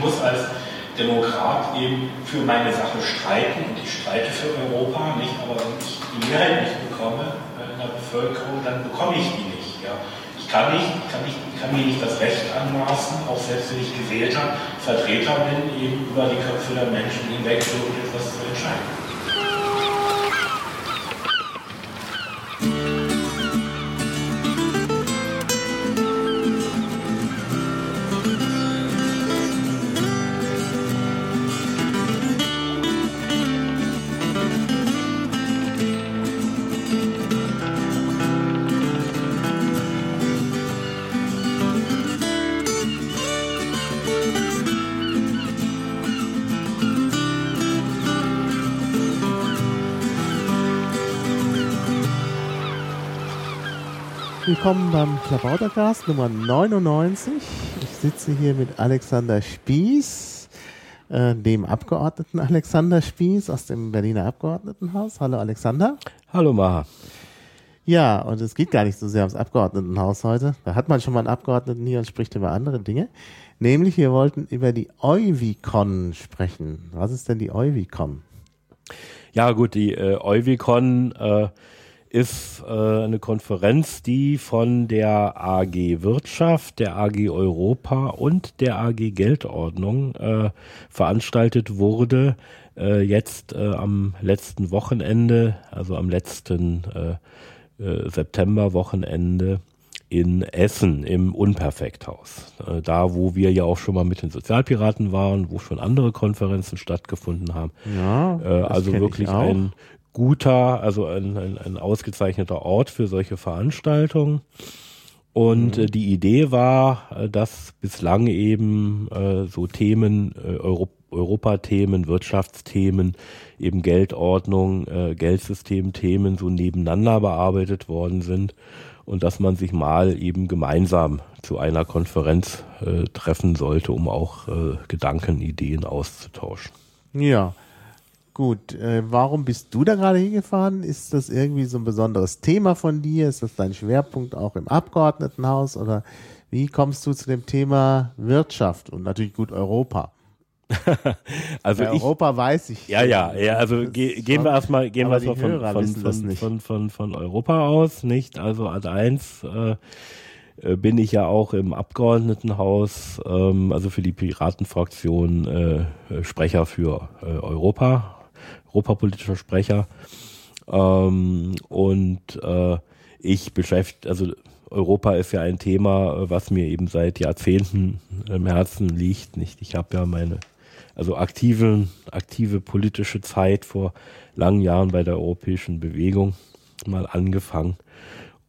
muss als Demokrat eben für meine Sache streiten und ich streite für Europa, nicht, aber wenn ich die Mehrheit nicht bekomme äh, in der Bevölkerung, dann bekomme ich die nicht. Ja. Ich kann nicht, kann nicht, kann mir nicht das Recht anmaßen, auch selbst wenn ich gewählter Vertreter bin, eben über die Köpfe der Menschen hinweg etwas zu entscheiden. Willkommen beim Klabautercast Nummer 99. Ich sitze hier mit Alexander Spieß, äh, dem Abgeordneten Alexander Spieß aus dem Berliner Abgeordnetenhaus. Hallo Alexander. Hallo Maha. Ja, und es geht gar nicht so sehr ums Abgeordnetenhaus heute. Da hat man schon mal einen Abgeordneten hier und spricht über andere Dinge. Nämlich, wir wollten über die Euvicon sprechen. Was ist denn die Euvicon? Ja, gut, die äh, Euvicon äh, ist äh, eine Konferenz, die von der AG Wirtschaft, der AG Europa und der AG Geldordnung äh, veranstaltet wurde. Äh, jetzt äh, am letzten Wochenende, also am letzten äh, äh, September-Wochenende in Essen im Unperfekthaus. Äh, da, wo wir ja auch schon mal mit den Sozialpiraten waren, wo schon andere Konferenzen stattgefunden haben. Ja, äh, also wirklich ein guter, also ein, ein, ein ausgezeichneter Ort für solche Veranstaltungen. Und mhm. äh, die Idee war, äh, dass bislang eben äh, so Themen, äh, Euro Europathemen, Wirtschaftsthemen, eben Geldordnung, äh, Geldsystemthemen so nebeneinander bearbeitet worden sind und dass man sich mal eben gemeinsam zu einer Konferenz äh, treffen sollte, um auch äh, Gedanken, Ideen auszutauschen. Ja, Gut, äh, warum bist du da gerade hingefahren? Ist das irgendwie so ein besonderes Thema von dir? Ist das dein Schwerpunkt auch im Abgeordnetenhaus? Oder wie kommst du zu dem Thema Wirtschaft und natürlich gut Europa? also ich, Europa weiß ich. Ja, ja, ja. Also ge gehen wir erstmal, gehen wir erstmal von, von, von, von, von, von Europa aus, nicht? Also als eins äh, äh, bin ich ja auch im Abgeordnetenhaus, ähm, also für die Piratenfraktion äh, Sprecher für äh, Europa europapolitischer Sprecher. Ähm, und äh, ich beschäftige, also Europa ist ja ein Thema, was mir eben seit Jahrzehnten im Herzen liegt. Nicht? Ich habe ja meine, also aktive, aktive politische Zeit vor langen Jahren bei der europäischen Bewegung mal angefangen.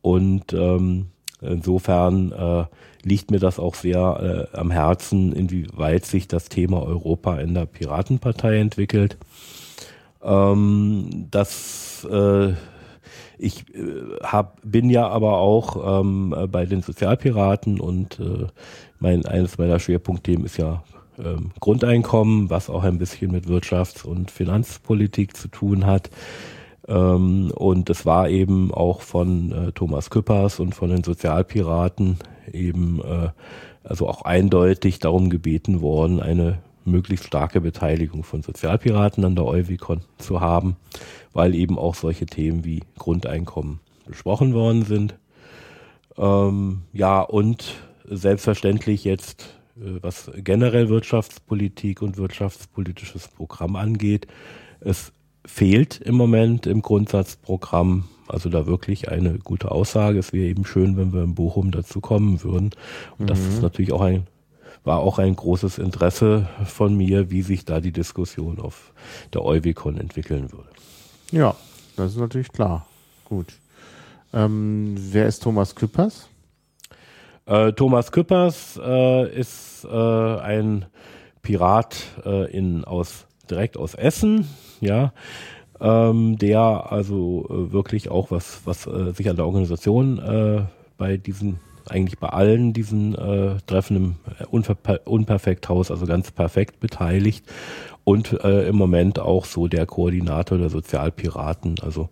Und ähm, insofern äh, liegt mir das auch sehr äh, am Herzen, inwieweit sich das Thema Europa in der Piratenpartei entwickelt. Ähm, das äh, ich äh, hab, bin ja aber auch ähm, bei den Sozialpiraten und äh, mein eines meiner Schwerpunktthemen ist ja ähm, Grundeinkommen, was auch ein bisschen mit Wirtschafts- und Finanzpolitik zu tun hat. Ähm, und es war eben auch von äh, Thomas Küppers und von den Sozialpiraten eben äh, also auch eindeutig darum gebeten worden, eine möglichst starke Beteiligung von Sozialpiraten an der Euvikon zu haben, weil eben auch solche Themen wie Grundeinkommen besprochen worden sind. Ähm, ja, und selbstverständlich jetzt, äh, was generell Wirtschaftspolitik und wirtschaftspolitisches Programm angeht, es fehlt im Moment im Grundsatzprogramm also da wirklich eine gute Aussage. Es wäre eben schön, wenn wir in Bochum dazu kommen würden. Und mhm. das ist mhm. natürlich auch ein war auch ein großes Interesse von mir, wie sich da die Diskussion auf der Euwicon entwickeln würde. Ja, das ist natürlich klar. Gut. Ähm, wer ist Thomas Küppers? Äh, Thomas Küppers äh, ist äh, ein Pirat äh, in, aus, direkt aus Essen, ja, ähm, der also äh, wirklich auch was, was äh, sich an der Organisation bei diesen eigentlich bei allen diesen äh, Treffen im äh, Unper Unperfekthaus, also ganz perfekt beteiligt und äh, im Moment auch so der Koordinator der Sozialpiraten, also,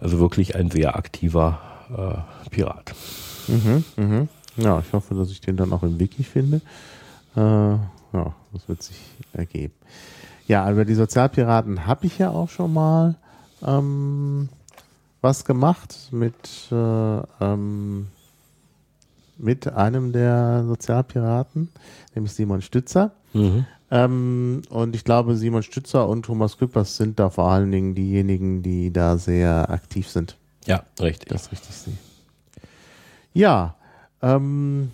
also wirklich ein sehr aktiver äh, Pirat. Mhm, mhm. Ja, ich hoffe, dass ich den dann auch im Wiki finde. Äh, ja, Das wird sich ergeben. Ja, über die Sozialpiraten habe ich ja auch schon mal ähm, was gemacht mit, äh, ähm, mit einem der Sozialpiraten, nämlich Simon Stützer. Mhm. Ähm, und ich glaube, Simon Stützer und Thomas Küppers sind da vor allen Dingen diejenigen, die da sehr aktiv sind. Ja, richtig. Das ist richtig sehe. Ja, ähm,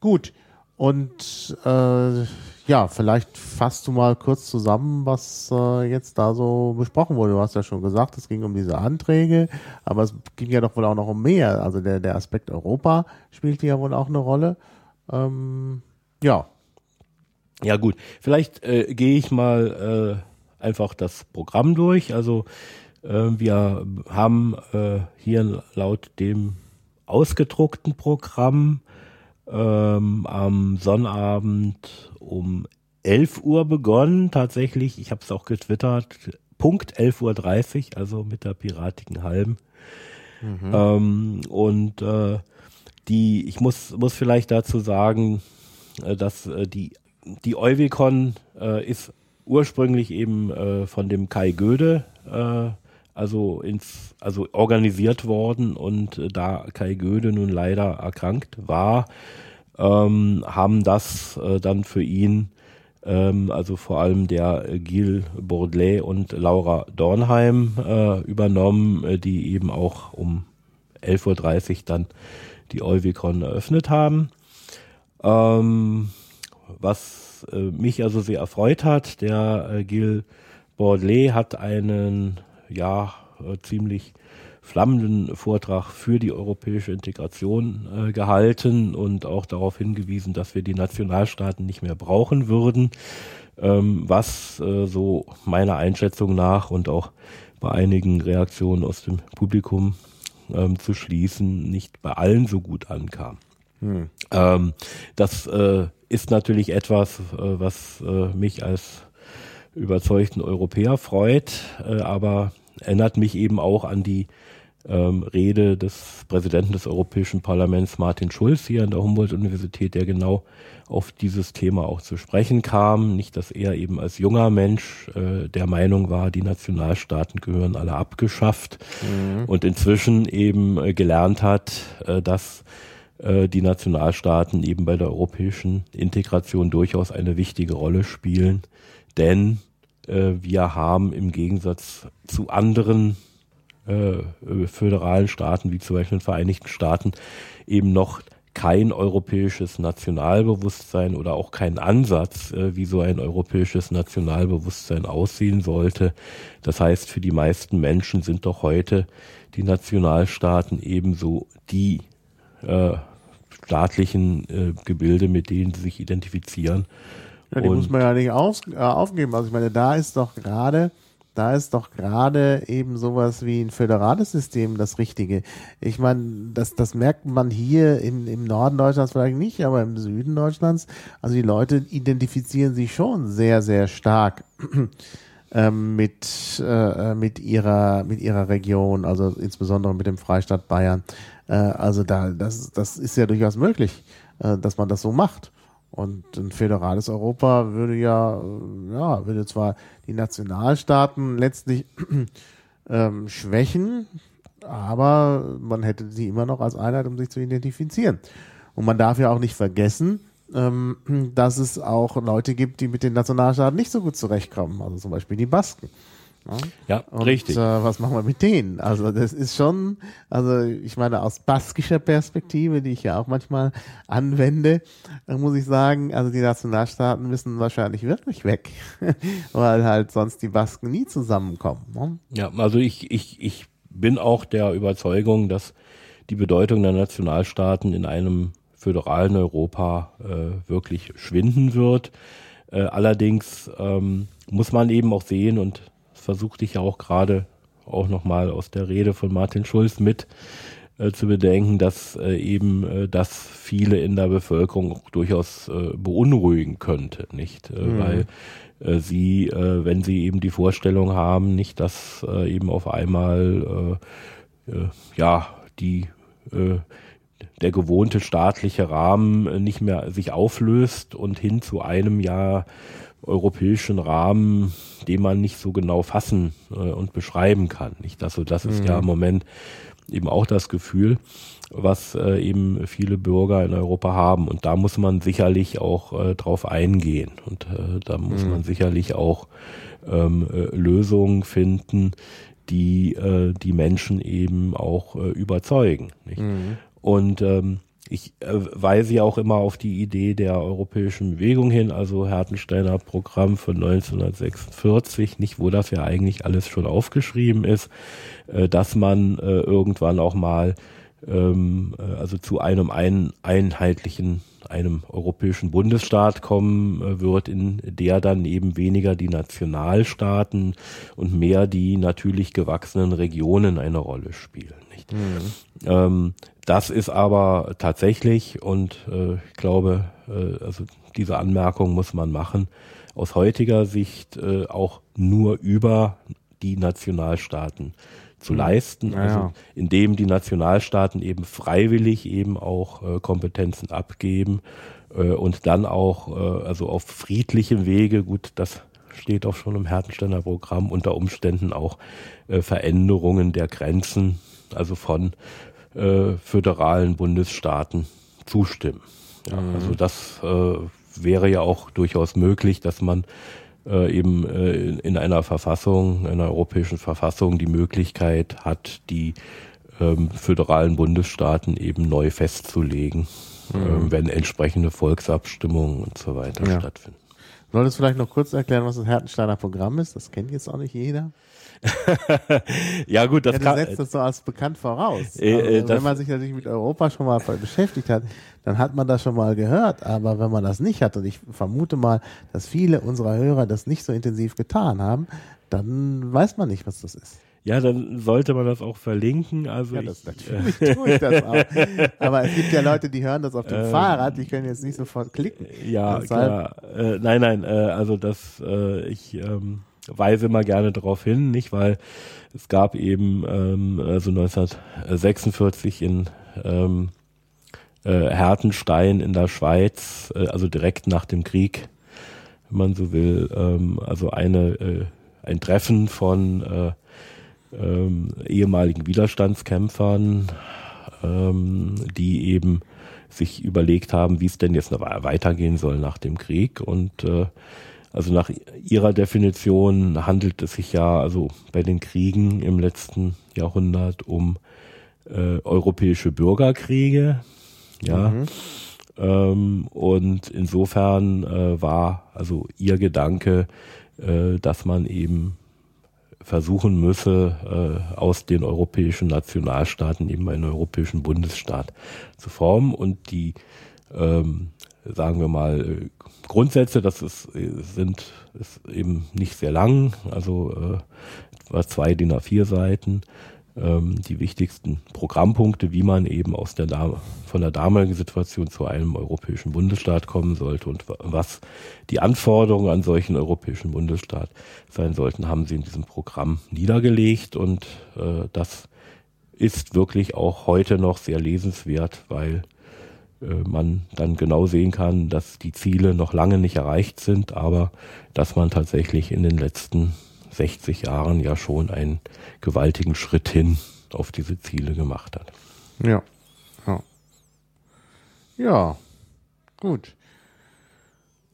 gut. Und äh, ja, vielleicht fasst du mal kurz zusammen, was äh, jetzt da so besprochen wurde. Du hast ja schon gesagt, es ging um diese Anträge, aber es ging ja doch wohl auch noch um mehr. Also der, der Aspekt Europa spielte ja wohl auch eine Rolle. Ähm, ja. Ja gut, vielleicht äh, gehe ich mal äh, einfach das Programm durch. Also äh, wir haben äh, hier laut dem ausgedruckten Programm ähm, am Sonnabend um 11 Uhr begonnen. Tatsächlich, ich habe es auch getwittert, Punkt 11.30 Uhr, also mit der piratigen Halben. Mhm. Ähm, und äh, die, ich muss, muss vielleicht dazu sagen, äh, dass äh, die, die Euwicon äh, ist ursprünglich eben äh, von dem Kai Göde äh, also ins, also organisiert worden und da Kai Göde nun leider erkrankt war, ähm, haben das äh, dann für ihn, ähm, also vor allem der Gilles Bourdelet und Laura Dornheim äh, übernommen, äh, die eben auch um 11.30 Uhr dann die Euvicon eröffnet haben. Ähm, was äh, mich also sehr erfreut hat, der äh, Gilles Bourdelet hat einen ja, äh, ziemlich flammenden Vortrag für die europäische Integration äh, gehalten und auch darauf hingewiesen, dass wir die Nationalstaaten nicht mehr brauchen würden, ähm, was äh, so meiner Einschätzung nach und auch bei einigen Reaktionen aus dem Publikum ähm, zu schließen, nicht bei allen so gut ankam. Hm. Ähm, das äh, ist natürlich etwas, äh, was äh, mich als überzeugten Europäer freut, äh, aber erinnert mich eben auch an die ähm, Rede des Präsidenten des Europäischen Parlaments Martin Schulz hier an der Humboldt-Universität, der genau auf dieses Thema auch zu sprechen kam. Nicht, dass er eben als junger Mensch äh, der Meinung war, die Nationalstaaten gehören alle abgeschafft mhm. und inzwischen eben äh, gelernt hat, äh, dass äh, die Nationalstaaten eben bei der europäischen Integration durchaus eine wichtige Rolle spielen. Denn äh, wir haben im Gegensatz zu anderen äh, äh, föderalen Staaten, wie zum Beispiel den Vereinigten Staaten, eben noch kein europäisches Nationalbewusstsein oder auch keinen Ansatz, äh, wie so ein europäisches Nationalbewusstsein aussehen sollte. Das heißt, für die meisten Menschen sind doch heute die Nationalstaaten ebenso die äh, staatlichen äh, Gebilde, mit denen sie sich identifizieren ja, die und muss man ja nicht auf, aufgeben. Also ich meine, da ist doch gerade, da ist doch gerade eben sowas wie ein föderales System das Richtige. Ich meine, das, das merkt man hier in, im Norden Deutschlands vielleicht nicht, aber im Süden Deutschlands, also die Leute identifizieren sich schon sehr, sehr stark ähm, mit, äh, mit ihrer, mit ihrer Region, also insbesondere mit dem Freistaat Bayern. Äh, also da, das, das ist ja durchaus möglich, äh, dass man das so macht. Und ein föderales Europa würde ja, äh, ja, würde zwar die Nationalstaaten letztlich ähm, schwächen, aber man hätte sie immer noch als Einheit, um sich zu identifizieren. Und man darf ja auch nicht vergessen, ähm, dass es auch Leute gibt, die mit den Nationalstaaten nicht so gut zurechtkommen, also zum Beispiel die Basken. Ja, ja und, richtig. Äh, was machen wir mit denen? Also das ist schon, also ich meine aus baskischer Perspektive, die ich ja auch manchmal anwende, äh, muss ich sagen, also die Nationalstaaten müssen wahrscheinlich wirklich weg, weil halt sonst die Basken nie zusammenkommen. Ne? Ja, also ich, ich, ich bin auch der Überzeugung, dass die Bedeutung der Nationalstaaten in einem föderalen Europa äh, wirklich schwinden wird. Äh, allerdings ähm, muss man eben auch sehen, und versuchte ich ja auch gerade auch nochmal aus der Rede von Martin Schulz mit äh, zu bedenken, dass äh, eben äh, das viele in der Bevölkerung auch durchaus äh, beunruhigen könnte, nicht? Äh, mhm. Weil äh, sie, wenn sie eben die Vorstellung haben, nicht, dass eben auf einmal ja die der gewohnte staatliche Rahmen nicht mehr sich auflöst und hin zu einem Jahr europäischen Rahmen, den man nicht so genau fassen äh, und beschreiben kann. Nicht? Also das ist mhm. ja im Moment eben auch das Gefühl, was äh, eben viele Bürger in Europa haben. Und da muss man sicherlich auch äh, drauf eingehen. Und äh, da muss mhm. man sicherlich auch ähm, äh, Lösungen finden, die äh, die Menschen eben auch äh, überzeugen. Mhm. Und ähm, ich äh, weise ja auch immer auf die Idee der europäischen Bewegung hin, also Hertensteiner Programm von 1946, nicht wo das ja eigentlich alles schon aufgeschrieben ist, äh, dass man äh, irgendwann auch mal ähm, äh, also zu einem ein, einheitlichen, einem europäischen Bundesstaat kommen äh, wird, in der dann eben weniger die Nationalstaaten und mehr die natürlich gewachsenen Regionen eine Rolle spielen. Nicht? Mhm. Ähm, das ist aber tatsächlich, und äh, ich glaube, äh, also diese Anmerkung muss man machen, aus heutiger Sicht äh, auch nur über die Nationalstaaten zu mhm. leisten, also ja. indem die Nationalstaaten eben freiwillig eben auch äh, Kompetenzen abgeben äh, und dann auch äh, also auf friedlichem Wege, gut, das steht auch schon im Hertensteiner Programm, unter Umständen auch äh, Veränderungen der Grenzen, also von äh, föderalen Bundesstaaten zustimmen. Ja, mhm. Also das äh, wäre ja auch durchaus möglich, dass man äh, eben äh, in einer Verfassung, einer europäischen Verfassung die Möglichkeit hat, die ähm, föderalen Bundesstaaten eben neu festzulegen, mhm. äh, wenn entsprechende Volksabstimmungen und so weiter ja. stattfinden. Solltest du vielleicht noch kurz erklären, was das Hertensteiner Programm ist? Das kennt jetzt auch nicht jeder. Ja gut, das ja, kann. setzt das so als bekannt voraus. Äh, also, wenn man sich natürlich mit Europa schon mal beschäftigt hat, dann hat man das schon mal gehört. Aber wenn man das nicht hat, und ich vermute mal, dass viele unserer Hörer das nicht so intensiv getan haben, dann weiß man nicht, was das ist. Ja, dann sollte man das auch verlinken. Also ja, das, natürlich tue ich das auch. Aber es gibt ja Leute, die hören das auf dem ähm, Fahrrad, die können jetzt nicht sofort klicken. Ja, Deshalb, klar. Äh, nein, nein, äh, also das, äh, ich ähm, weise immer gerne darauf hin, nicht, weil es gab eben ähm, also 1946 in ähm, äh, Hertenstein in der Schweiz, äh, also direkt nach dem Krieg, wenn man so will, ähm, also eine äh, ein Treffen von äh, ähm, ehemaligen Widerstandskämpfern, ähm, die eben sich überlegt haben, wie es denn jetzt noch weitergehen soll nach dem Krieg. Und äh, also nach ihrer Definition handelt es sich ja also bei den Kriegen im letzten Jahrhundert um äh, europäische Bürgerkriege. Ja. Mhm. Ähm, und insofern äh, war also ihr Gedanke, äh, dass man eben versuchen müsse, äh, aus den europäischen Nationalstaaten eben einen europäischen Bundesstaat zu formen und die, ähm, sagen wir mal, Grundsätze, das ist, sind ist eben nicht sehr lang, also äh, zwei DIN A4 Seiten, ähm, die wichtigsten Programmpunkte, wie man eben aus der von der damaligen Situation zu einem europäischen Bundesstaat kommen sollte und was die Anforderungen an solchen europäischen Bundesstaat sein sollten, haben sie in diesem Programm niedergelegt und äh, das ist wirklich auch heute noch sehr lesenswert, weil man dann genau sehen kann, dass die Ziele noch lange nicht erreicht sind, aber dass man tatsächlich in den letzten 60 Jahren ja schon einen gewaltigen Schritt hin auf diese Ziele gemacht hat. Ja. Ja, ja. gut.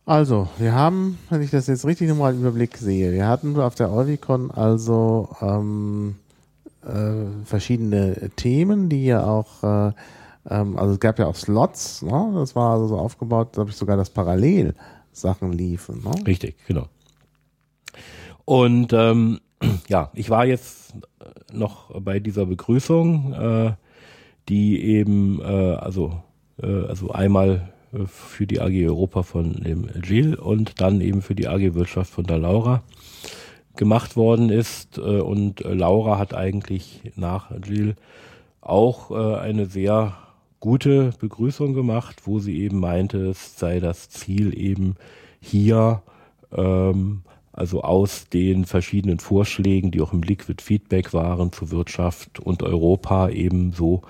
Also, wir haben, wenn ich das jetzt richtig nochmal im Überblick sehe, wir hatten auf der Oricon also ähm, äh, verschiedene Themen, die ja auch, äh, ähm, also es gab ja auch Slots, ne? das war also so aufgebaut, glaube ich, sogar, dass parallel Sachen liefen. Ne? Richtig, genau. Und ähm, ja, ich war jetzt noch bei dieser Begrüßung, äh, die eben, äh, also, äh, also einmal äh, für die AG Europa von dem Gilles und dann eben für die AG Wirtschaft von der Laura gemacht worden ist. Äh, und Laura hat eigentlich nach Gilles auch äh, eine sehr gute Begrüßung gemacht, wo sie eben meinte, es sei das Ziel eben hier ähm, also aus den verschiedenen Vorschlägen, die auch im Liquid Feedback waren zu Wirtschaft und Europa ebenso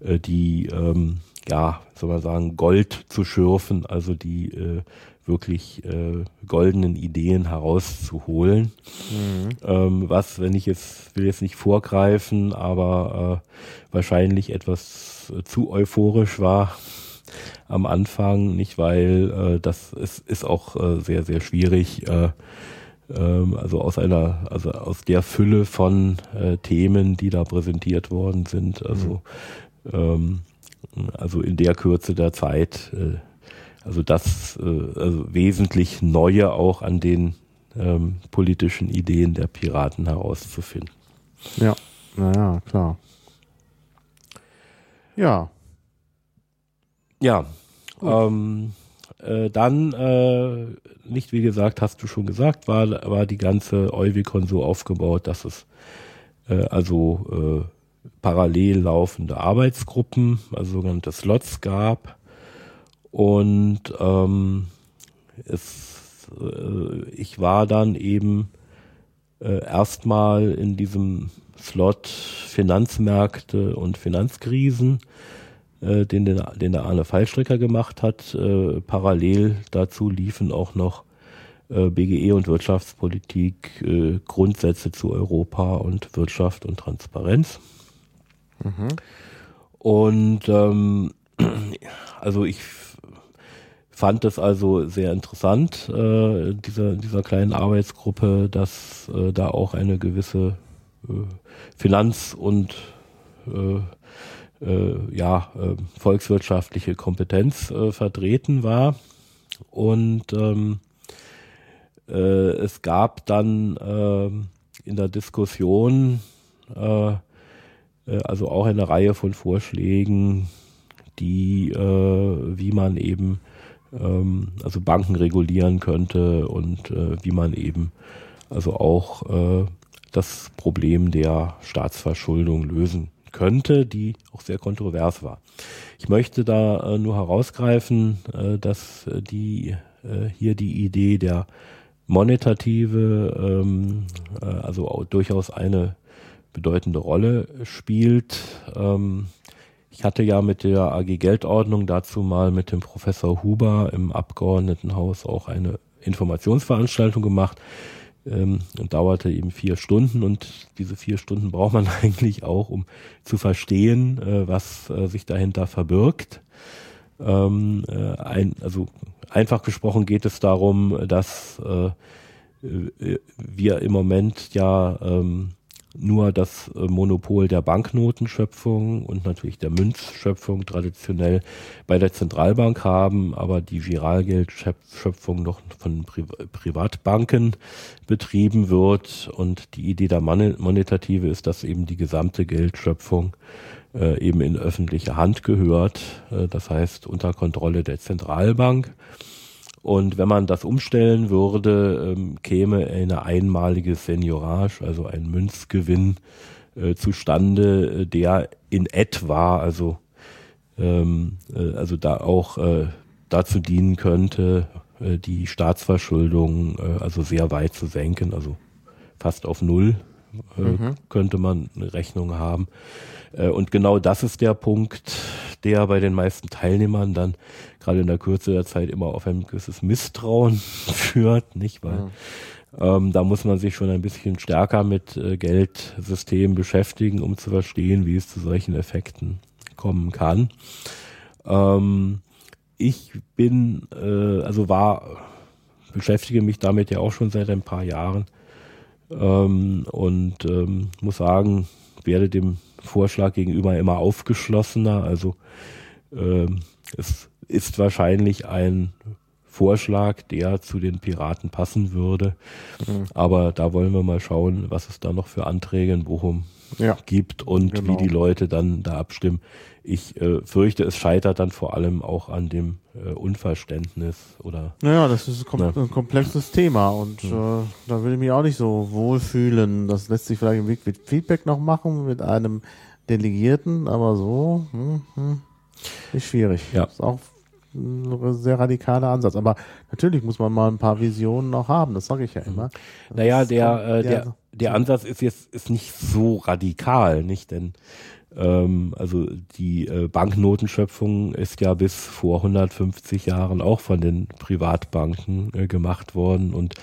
äh, die, ähm, ja, soll man sagen, Gold zu schürfen, also die äh, wirklich äh, goldenen Ideen herauszuholen. Mhm. Ähm, was, wenn ich jetzt, will jetzt nicht vorgreifen, aber äh, wahrscheinlich etwas zu euphorisch war am Anfang, nicht weil äh, das ist, ist auch äh, sehr, sehr schwierig, äh, ähm, also aus einer, also aus der Fülle von äh, Themen, die da präsentiert worden sind, also, mhm. ähm, also in der Kürze der Zeit, äh, also das äh, also wesentlich Neue auch an den ähm, politischen Ideen der Piraten herauszufinden. Ja, naja, klar. Ja. Ja. Ähm, äh, dann, äh, nicht wie gesagt, hast du schon gesagt, war, war die ganze Euvicon so aufgebaut, dass es äh, also äh, parallel laufende Arbeitsgruppen, also sogenannte Slots gab. Und ähm, es, äh, ich war dann eben äh, erstmal in diesem Slot Finanzmärkte und Finanzkrisen äh, den, den, den der Arne Fallstrecker gemacht hat. Äh, parallel dazu liefen auch noch äh, BGE und Wirtschaftspolitik, äh, Grundsätze zu Europa und Wirtschaft und Transparenz. Mhm. Und ähm, also ich fand es also sehr interessant, äh, dieser, dieser kleinen Arbeitsgruppe, dass äh, da auch eine gewisse äh, Finanz- und äh, äh, ja, äh, volkswirtschaftliche Kompetenz äh, vertreten war. Und ähm, äh, es gab dann äh, in der Diskussion also auch eine Reihe von Vorschlägen, die, wie man eben ähm, also Banken regulieren könnte und wie man eben also auch das Problem der Staatsverschuldung lösen könnte, die auch sehr kontrovers war. Ich möchte da äh, nur herausgreifen, äh, dass äh, die hier die Idee der monetative, ähm, äh, also durchaus eine bedeutende Rolle spielt. Ähm, ich hatte ja mit der AG Geldordnung dazu mal mit dem Professor Huber im Abgeordnetenhaus auch eine Informationsveranstaltung gemacht ähm, und dauerte eben vier Stunden und diese vier Stunden braucht man eigentlich auch, um zu verstehen, äh, was äh, sich dahinter verbirgt. Ähm, äh, ein, also einfach gesprochen geht es darum, dass äh, äh, wir im Moment ja ähm, nur das äh, Monopol der Banknotenschöpfung und natürlich der Münzschöpfung traditionell bei der Zentralbank haben, aber die Giralgeldschöpfung noch von Pri Privatbanken betrieben wird. Und die Idee der Monetative ist, dass eben die gesamte Geldschöpfung äh, eben in öffentliche Hand gehört, äh, das heißt unter Kontrolle der Zentralbank. Und wenn man das umstellen würde, ähm, käme eine einmalige Seniorage, also ein Münzgewinn äh, zustande, äh, der in etwa, also ähm, äh, also da auch äh, dazu dienen könnte, äh, die Staatsverschuldung äh, also sehr weit zu senken, also fast auf null mhm. könnte man eine Rechnung haben. Und genau das ist der Punkt, der bei den meisten Teilnehmern dann gerade in der Kürze der Zeit immer auf ein gewisses Misstrauen führt, nicht? Weil ja. ähm, da muss man sich schon ein bisschen stärker mit äh, Geldsystemen beschäftigen, um zu verstehen, wie es zu solchen Effekten kommen kann. Ähm, ich bin, äh, also war, beschäftige mich damit ja auch schon seit ein paar Jahren ähm, und ähm, muss sagen, werde dem Vorschlag gegenüber immer aufgeschlossener. Also ähm, es ist wahrscheinlich ein Vorschlag, der zu den Piraten passen würde. Mhm. Aber da wollen wir mal schauen, was es da noch für Anträge in Bochum ja, gibt und genau. wie die Leute dann da abstimmen. Ich äh, fürchte, es scheitert dann vor allem auch an dem äh, Unverständnis oder. Naja, das ist kom ne? ein komplexes Thema und mhm. äh, da will ich mich auch nicht so wohlfühlen. Das lässt sich vielleicht im Weg mit Feedback noch machen mit einem Delegierten, aber so hm, hm, ist schwierig. Ja. Ist auch ein sehr radikaler Ansatz. Aber natürlich muss man mal ein paar Visionen noch haben, das sage ich ja immer. Naja, der, äh, der, der Ansatz ist jetzt ist nicht so radikal, nicht? Denn ähm, also die äh, Banknotenschöpfung ist ja bis vor 150 Jahren auch von den Privatbanken äh, gemacht worden und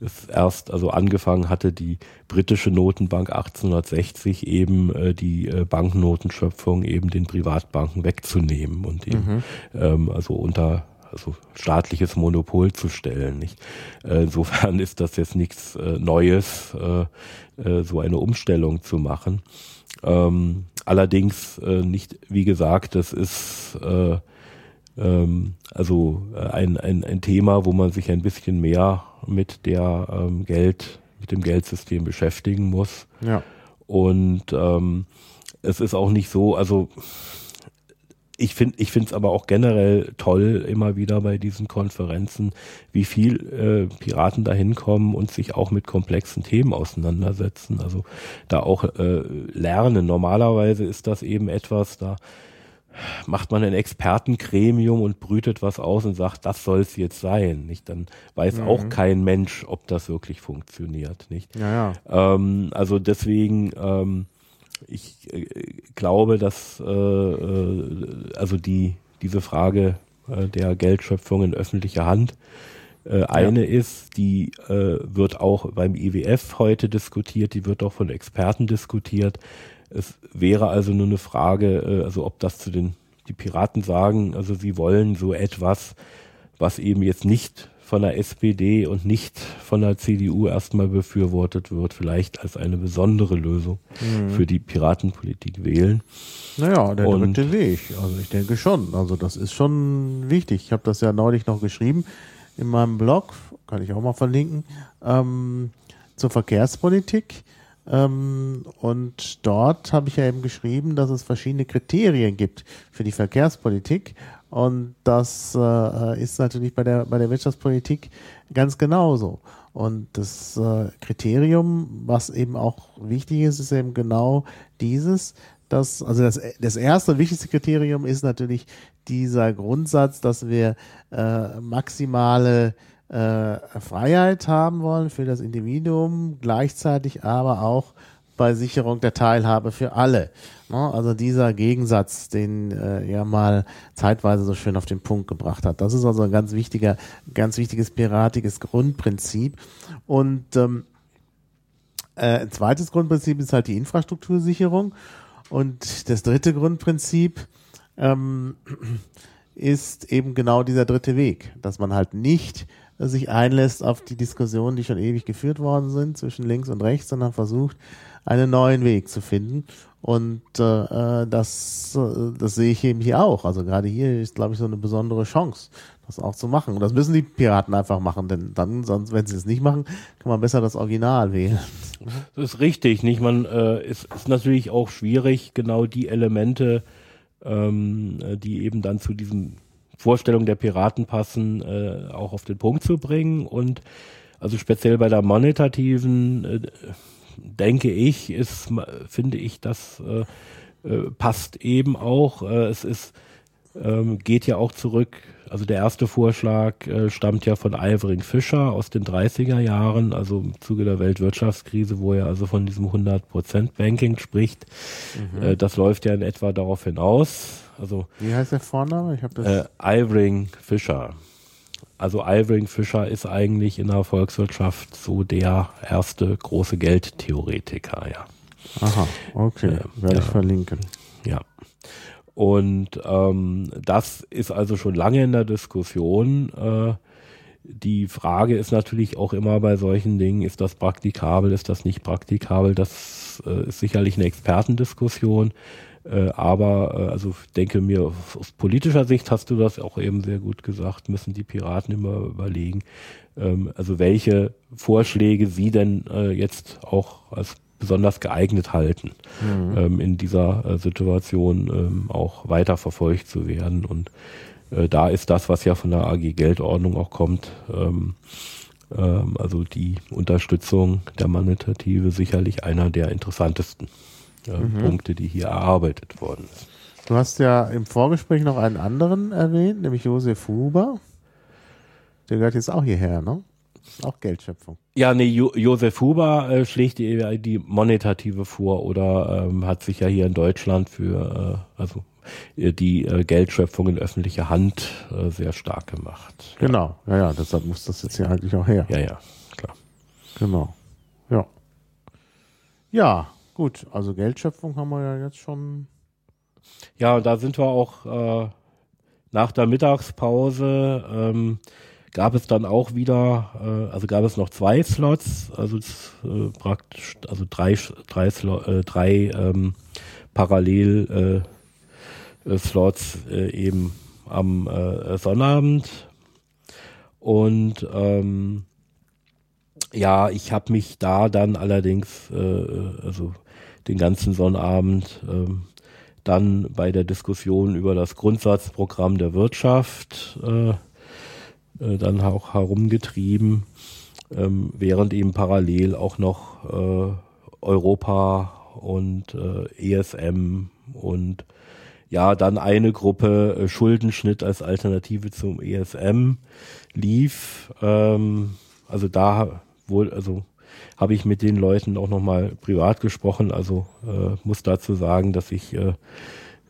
es erst also angefangen hatte die britische Notenbank 1860 eben äh, die äh, Banknotenschöpfung eben den Privatbanken wegzunehmen und eben mhm. ähm, also unter also staatliches Monopol zu stellen. Nicht? Äh, insofern ist das jetzt nichts äh, Neues, äh, so eine Umstellung zu machen. Allerdings äh, nicht, wie gesagt, das ist äh, ähm, also äh, ein, ein, ein Thema, wo man sich ein bisschen mehr mit der ähm, Geld, mit dem Geldsystem beschäftigen muss. Ja. Und ähm, es ist auch nicht so, also ich finde ich finde es aber auch generell toll immer wieder bei diesen Konferenzen, wie viel äh, Piraten da hinkommen und sich auch mit komplexen Themen auseinandersetzen. Also da auch äh, lernen. Normalerweise ist das eben etwas, da macht man ein Expertengremium und brütet was aus und sagt, das soll es jetzt sein. Nicht? Dann weiß mhm. auch kein Mensch, ob das wirklich funktioniert. Nicht? Ja, ja. Ähm, also deswegen ähm, ich äh, glaube, dass äh, äh, also die diese Frage äh, der Geldschöpfung in öffentlicher Hand äh, eine ja. ist, die äh, wird auch beim IWF heute diskutiert, die wird auch von Experten diskutiert. Es wäre also nur eine Frage, äh, also ob das zu den die Piraten sagen, also sie wollen so etwas, was eben jetzt nicht von der SPD und nicht von der CDU erstmal befürwortet wird, vielleicht als eine besondere Lösung mhm. für die Piratenpolitik wählen. Naja, der und dritte Weg. Also ich denke schon. Also das ist schon wichtig. Ich habe das ja neulich noch geschrieben in meinem Blog, kann ich auch mal verlinken, ähm, zur Verkehrspolitik. Ähm, und dort habe ich ja eben geschrieben, dass es verschiedene Kriterien gibt für die Verkehrspolitik und das äh, ist natürlich bei der, bei der Wirtschaftspolitik ganz genauso. Und das äh, Kriterium, was eben auch wichtig ist, ist eben genau dieses, dass, also das, das erste wichtigste Kriterium ist natürlich dieser Grundsatz, dass wir äh, maximale äh, Freiheit haben wollen für das Individuum, gleichzeitig aber auch bei Sicherung der Teilhabe für alle. Ne? Also dieser Gegensatz, den äh, er mal zeitweise so schön auf den Punkt gebracht hat. Das ist also ein ganz wichtiger, ganz wichtiges piratiges Grundprinzip. Und ähm, äh, ein zweites Grundprinzip ist halt die Infrastruktursicherung. Und das dritte Grundprinzip ähm, ist eben genau dieser dritte Weg, dass man halt nicht sich einlässt auf die Diskussionen, die schon ewig geführt worden sind zwischen links und rechts, sondern versucht, einen neuen Weg zu finden. Und äh, äh, das, äh, das sehe ich eben hier auch. Also gerade hier ist, glaube ich, so eine besondere Chance, das auch zu machen. Und das müssen die Piraten einfach machen, denn dann, sonst, wenn sie es nicht machen, kann man besser das Original wählen. Das ist richtig, nicht? Man äh, ist, ist natürlich auch schwierig, genau die Elemente, ähm, die eben dann zu diesen Vorstellungen der Piraten passen, äh, auch auf den Punkt zu bringen. Und also speziell bei der monetativen äh, denke ich, ist, finde ich, das äh, äh, passt eben auch. Äh, es ist, ähm, geht ja auch zurück. Also der erste Vorschlag äh, stammt ja von Alvering Fischer aus den 30er Jahren, also im Zuge der Weltwirtschaftskrise, wo er also von diesem 100% Banking spricht. Mhm. Äh, das läuft ja in etwa darauf hinaus. Also, Wie heißt der Vorname? Ich habe das. Äh, Alvering Fischer. Also Alvring Fischer ist eigentlich in der Volkswirtschaft so der erste große Geldtheoretiker, ja. Aha, okay, äh, werde ja, ich verlinken. Ja. Und ähm, das ist also schon lange in der Diskussion. Äh, die Frage ist natürlich auch immer bei solchen Dingen, ist das praktikabel, ist das nicht praktikabel? Das äh, ist sicherlich eine Expertendiskussion. Äh, aber äh, also denke mir, aus politischer Sicht hast du das auch eben sehr gut gesagt, müssen die Piraten immer überlegen, ähm, also welche Vorschläge sie denn äh, jetzt auch als besonders geeignet halten, mhm. ähm, in dieser äh, Situation ähm, auch weiter verfolgt zu werden. Und äh, da ist das, was ja von der AG Geldordnung auch kommt, ähm, ähm, also die Unterstützung der Monetative sicherlich einer der interessantesten äh, mhm. Punkte, die hier erarbeitet worden sind. Du hast ja im Vorgespräch noch einen anderen erwähnt, nämlich Josef Huber. Der gehört jetzt auch hierher, ne? Auch Geldschöpfung. Ja, nee, jo Josef Huber äh, schlägt die, die monetative vor oder ähm, hat sich ja hier in Deutschland für äh, also äh, die äh, Geldschöpfung in öffentlicher Hand äh, sehr stark gemacht. Genau, ja, ja, deshalb muss das jetzt hier eigentlich auch her. Ja, ja, klar. Genau. Ja. Ja, gut, also Geldschöpfung haben wir ja jetzt schon. Ja, da sind wir auch äh, nach der Mittagspause ähm, gab es dann auch wieder, äh, also gab es noch zwei Slots, also äh, praktisch, also drei, drei, äh, drei ähm, parallel äh, äh Slots äh, eben am äh, Sonnabend. Und ähm, ja, ich habe mich da dann allerdings, äh, also den ganzen Sonnabend, äh, dann bei der Diskussion über das Grundsatzprogramm der Wirtschaft äh, äh, dann auch herumgetrieben, ähm, während eben parallel auch noch äh, Europa und äh, ESM und ja, dann eine Gruppe äh, Schuldenschnitt als Alternative zum ESM lief. Ähm, also da wohl, also habe ich mit den Leuten auch nochmal privat gesprochen. Also äh, muss dazu sagen, dass ich äh,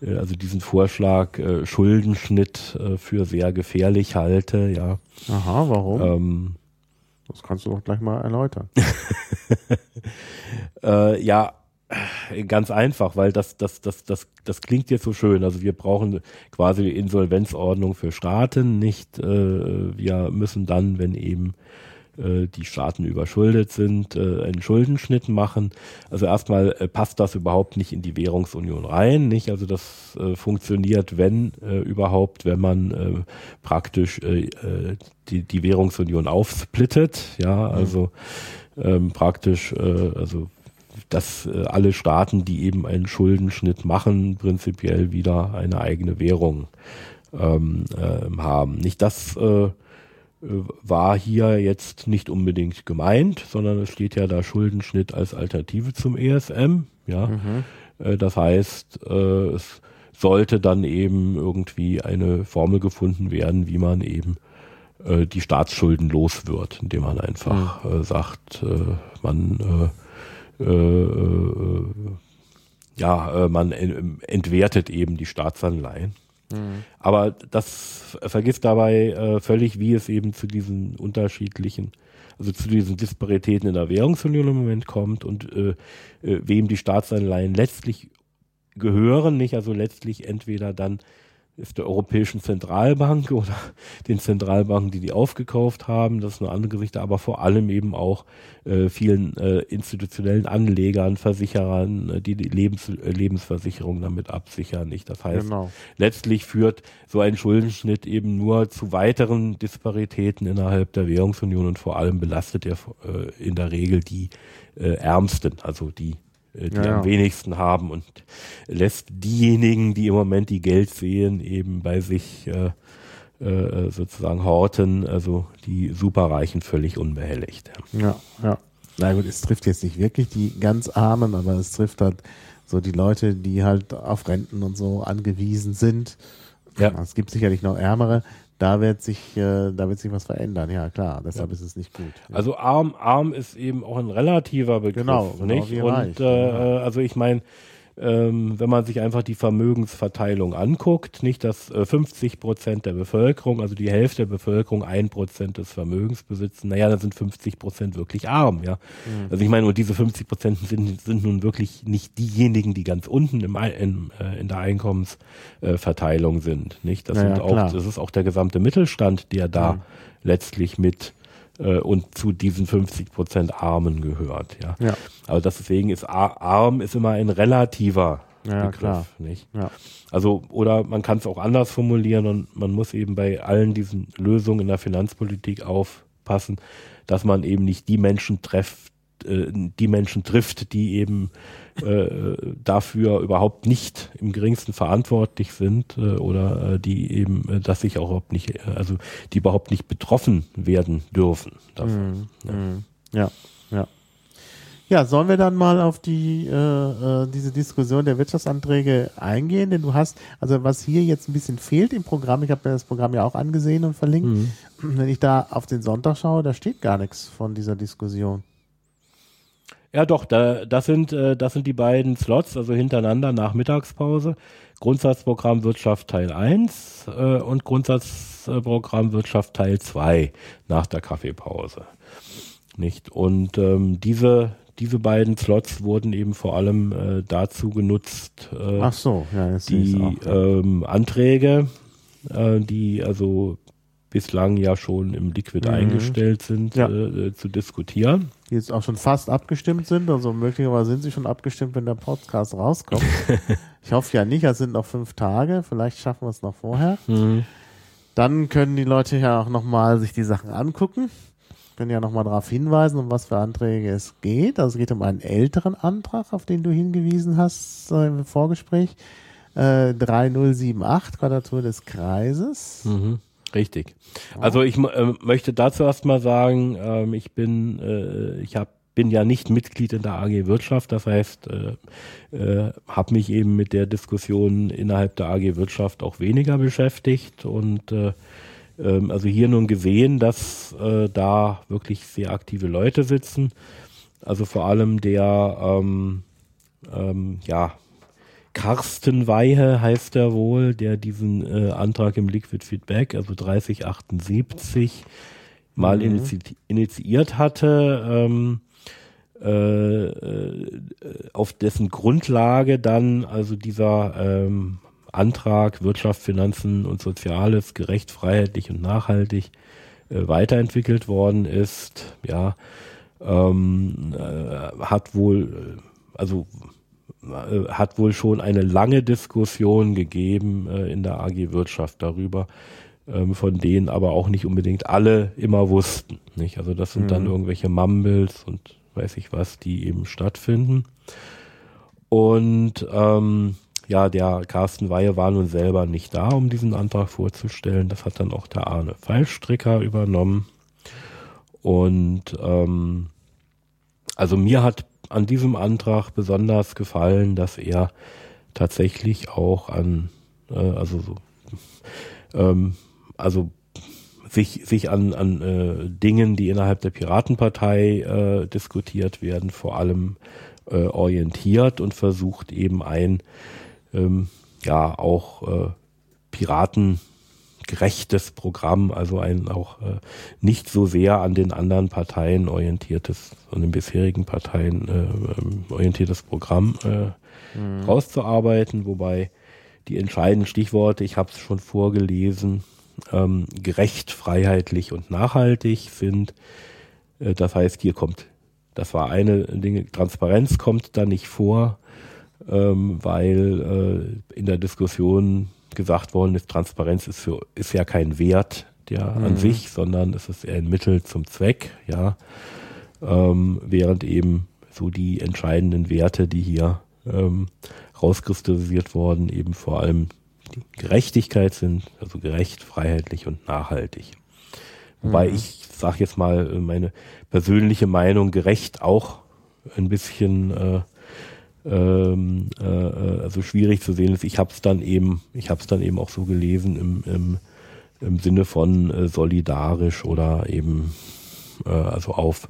also diesen Vorschlag äh, Schuldenschnitt äh, für sehr gefährlich halte, ja. Aha, warum? Ähm, das kannst du doch gleich mal erläutern. äh, ja, ganz einfach, weil das, das, das, das, das klingt jetzt so schön. Also wir brauchen quasi Insolvenzordnung für Staaten, nicht äh, wir müssen dann, wenn eben äh, die Staaten überschuldet sind, äh, einen Schuldenschnitt machen. Also erstmal äh, passt das überhaupt nicht in die Währungsunion rein, nicht? Also das äh, funktioniert, wenn äh, überhaupt, wenn man äh, praktisch äh, äh die, die Währungsunion aufsplittet, ja, mhm. also ähm, praktisch, äh, also dass äh, alle Staaten, die eben einen Schuldenschnitt machen, prinzipiell wieder eine eigene Währung ähm, äh, haben. Nicht das äh, war hier jetzt nicht unbedingt gemeint, sondern es steht ja da Schuldenschnitt als Alternative zum ESM. Ja, mhm. Äh, das heißt, äh, es sollte dann eben irgendwie eine Formel gefunden werden, wie man eben äh, die Staatsschulden los wird, indem man einfach mhm. sagt, man ja, man entwertet eben die Staatsanleihen. Mhm. Aber das vergisst dabei äh, völlig, wie es eben zu diesen unterschiedlichen, also zu diesen Disparitäten in der Währungsunion im Moment kommt und äh, äh, wem die Staatsanleihen letztlich gehören, nicht also letztlich entweder dann der Europäischen Zentralbank oder den Zentralbanken, die die aufgekauft haben. Das ist eine andere Geschichte, aber vor allem eben auch äh, vielen äh, institutionellen Anlegern, Versicherern, äh, die die Lebens äh, Lebensversicherung damit absichern. Nicht? Das heißt, genau. letztlich führt so ein Schuldenschnitt eben nur zu weiteren Disparitäten innerhalb der Währungsunion und vor allem belastet er äh, in der Regel die äh, Ärmsten, also die die ja, ja. am wenigsten haben und lässt diejenigen, die im Moment die Geld sehen, eben bei sich äh, äh, sozusagen horten, also die Superreichen völlig unbehelligt. Ja, ja. Na gut, es trifft jetzt nicht wirklich die ganz Armen, aber es trifft halt so die Leute, die halt auf Renten und so angewiesen sind. Ja. Es gibt sicherlich noch Ärmere, da wird sich, äh, da wird sich was verändern, ja klar, deshalb ja. ist es nicht gut. Ja. Also arm, arm ist eben auch ein relativer Begriff, genau, genau nicht? Und reich, äh, also ich meine, ähm, wenn man sich einfach die Vermögensverteilung anguckt, nicht dass äh, 50 Prozent der Bevölkerung, also die Hälfte der Bevölkerung ein Prozent des Vermögens besitzen, naja, dann sind 50 Prozent wirklich arm, ja. Mhm. Also ich meine, und diese 50 Prozent sind, sind nun wirklich nicht diejenigen, die ganz unten im, in, äh, in der Einkommensverteilung sind, nicht? Das naja, sind auch, klar. das ist auch der gesamte Mittelstand, der da mhm. letztlich mit äh, und zu diesen 50 Prozent Armen gehört. Ja. ja. Also deswegen ist arm ist immer ein relativer ja, Begriff, klar. nicht? Ja. Also oder man kann es auch anders formulieren und man muss eben bei allen diesen Lösungen in der Finanzpolitik aufpassen, dass man eben nicht die Menschen trefft, äh, die Menschen trifft, die eben äh, dafür überhaupt nicht im geringsten verantwortlich sind äh, oder äh, die eben, äh, dass sich auch überhaupt nicht, äh, also die überhaupt nicht betroffen werden dürfen davon. Mm, ja. Mm, ja, ja. Ja, sollen wir dann mal auf die äh, äh, diese Diskussion der Wirtschaftsanträge eingehen? Denn du hast, also was hier jetzt ein bisschen fehlt im Programm, ich habe mir das Programm ja auch angesehen und verlinkt, mhm. wenn ich da auf den Sonntag schaue, da steht gar nichts von dieser Diskussion. Ja, doch, da, das, sind, äh, das sind die beiden Slots, also hintereinander nach Mittagspause. Grundsatzprogramm Wirtschaft Teil 1 äh, und Grundsatzprogramm Wirtschaft Teil 2 nach der Kaffeepause. Nicht? Und ähm, diese, diese beiden Slots wurden eben vor allem äh, dazu genutzt, äh, so, ja, die auch, ja. ähm, Anträge, äh, die also bislang ja schon im Liquid mhm. eingestellt sind, ja. äh, zu diskutieren. Die jetzt auch schon fast abgestimmt sind, also möglicherweise sind sie schon abgestimmt, wenn der Podcast rauskommt. ich hoffe ja nicht, es sind noch fünf Tage, vielleicht schaffen wir es noch vorher. Mhm. Dann können die Leute ja auch nochmal sich die Sachen angucken. Können ja nochmal darauf hinweisen, um was für Anträge es geht. Also es geht um einen älteren Antrag, auf den du hingewiesen hast äh, im Vorgespräch. Äh, 3078, Quadratur des Kreises. Mhm. Richtig. Also ich äh, möchte dazu erstmal sagen, ähm, ich bin, äh, ich hab, bin ja nicht Mitglied in der AG Wirtschaft, das heißt, äh, äh, habe mich eben mit der Diskussion innerhalb der AG Wirtschaft auch weniger beschäftigt und äh, ähm, also hier nun gesehen, dass äh, da wirklich sehr aktive Leute sitzen. Also vor allem der ähm, ähm, ja Carsten Weihe heißt er wohl, der diesen äh, Antrag im Liquid Feedback, also 3078, mal mhm. inizi initiiert hatte, ähm, äh, äh, auf dessen Grundlage dann also dieser ähm, Antrag Wirtschaft, Finanzen und Soziales gerecht, freiheitlich und nachhaltig äh, weiterentwickelt worden ist. Ja, ähm, äh, hat wohl, äh, also hat wohl schon eine lange Diskussion gegeben äh, in der AG Wirtschaft darüber, ähm, von denen aber auch nicht unbedingt alle immer wussten. Nicht? Also das sind mhm. dann irgendwelche Mumbles und weiß ich was, die eben stattfinden. Und ähm, ja, der Carsten Weihe war nun selber nicht da, um diesen Antrag vorzustellen. Das hat dann auch der Arne Fallstricker übernommen. Und ähm, also mir hat an diesem Antrag besonders gefallen, dass er tatsächlich auch an, äh, also so, ähm, also sich, sich an, an äh, Dingen, die innerhalb der Piratenpartei äh, diskutiert werden, vor allem äh, orientiert und versucht eben ein, ähm, ja, auch äh, Piraten gerechtes Programm, also ein auch äh, nicht so sehr an den anderen Parteien orientiertes, an den bisherigen Parteien äh, ähm, orientiertes Programm äh, mhm. rauszuarbeiten, wobei die entscheidenden Stichworte, ich habe es schon vorgelesen, ähm, gerecht, freiheitlich und nachhaltig sind. Äh, das heißt, hier kommt, das war eine Dinge, Transparenz kommt da nicht vor, ähm, weil äh, in der Diskussion gesagt worden ist, Transparenz ist für ist ja kein Wert der mhm. an sich, sondern es ist eher ein Mittel zum Zweck, ja. Ähm, während eben so die entscheidenden Werte, die hier ähm, rauskristallisiert worden, eben vor allem die Gerechtigkeit sind, also gerecht, freiheitlich und nachhaltig. Wobei mhm. ich sage jetzt mal meine persönliche Meinung gerecht auch ein bisschen äh, ähm, äh, also schwierig zu sehen ist. Ich habe es dann eben, ich habe es dann eben auch so gelesen im, im, im Sinne von äh, solidarisch oder eben äh, also auf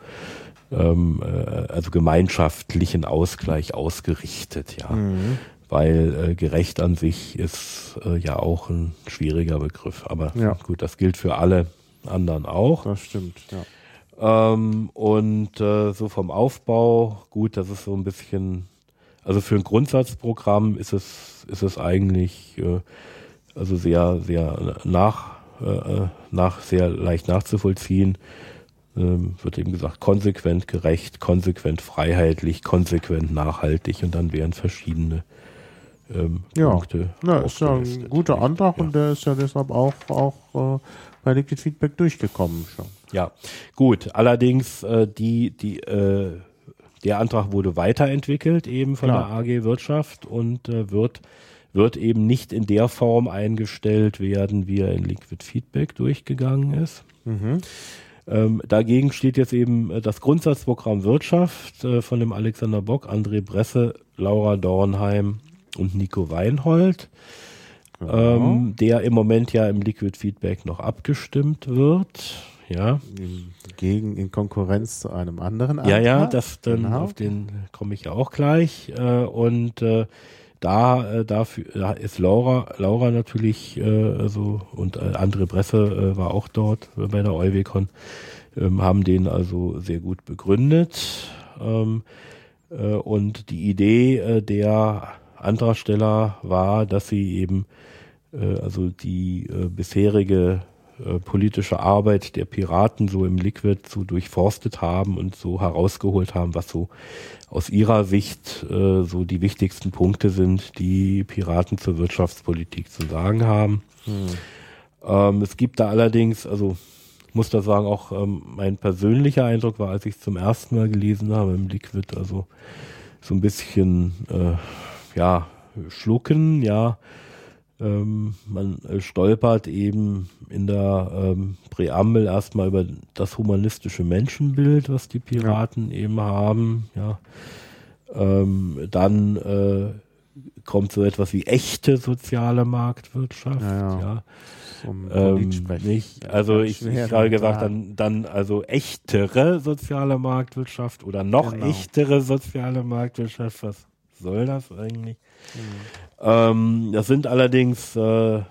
ähm, äh, also gemeinschaftlichen Ausgleich ausgerichtet, ja. Mhm. Weil äh, gerecht an sich ist äh, ja auch ein schwieriger Begriff. Aber ja. gut, das gilt für alle anderen auch. Das stimmt, ja. Ähm, und äh, so vom Aufbau, gut, das ist so ein bisschen also für ein Grundsatzprogramm ist es, ist es eigentlich äh, also sehr, sehr nach, äh, nach sehr leicht nachzuvollziehen. Ähm, wird eben gesagt, konsequent gerecht, konsequent freiheitlich, konsequent nachhaltig und dann wären verschiedene ähm, ja. Punkte. Ja, ist ja ein guter Antrag ja. und der ist ja deshalb auch, auch äh, bei Liquid Feedback durchgekommen schon. Ja, gut. Allerdings äh, die, die äh, der Antrag wurde weiterentwickelt eben von Klar. der AG Wirtschaft und äh, wird, wird eben nicht in der Form eingestellt werden, wie er in Liquid Feedback durchgegangen ist. Mhm. Ähm, dagegen steht jetzt eben äh, das Grundsatzprogramm Wirtschaft äh, von dem Alexander Bock, André Bresse, Laura Dornheim und Nico Weinhold, genau. ähm, der im Moment ja im Liquid Feedback noch abgestimmt wird. Ja. Gegen in Konkurrenz zu einem anderen Antrag. Ja, ja, das dann genau. auf den komme ich ja auch gleich. Äh, und äh, da äh, dafür da ist Laura Laura natürlich äh, so und äh, André Bresse äh, war auch dort äh, bei der Euwecon ähm, haben den also sehr gut begründet ähm, äh, und die Idee äh, der Antragsteller war, dass sie eben äh, also die äh, bisherige äh, politische Arbeit der Piraten so im Liquid so durchforstet haben und so herausgeholt haben, was so aus ihrer Sicht äh, so die wichtigsten Punkte sind, die Piraten zur Wirtschaftspolitik zu sagen haben. Hm. Ähm, es gibt da allerdings, also muss da sagen, auch ähm, mein persönlicher Eindruck war, als ich es zum ersten Mal gelesen habe im Liquid, also so ein bisschen äh, ja schlucken, ja ähm, man äh, stolpert eben in der ähm, Präambel erstmal über das humanistische Menschenbild, was die Piraten ja. eben haben. Ja. Ähm, dann äh, kommt so etwas wie echte soziale Marktwirtschaft. Ja, ja. Um ähm, nicht, also ich, ich habe gesagt, dann, dann also echtere soziale Marktwirtschaft oder noch genau. echtere soziale Marktwirtschaft. Was soll das eigentlich? Mhm. Ähm, das sind allerdings äh,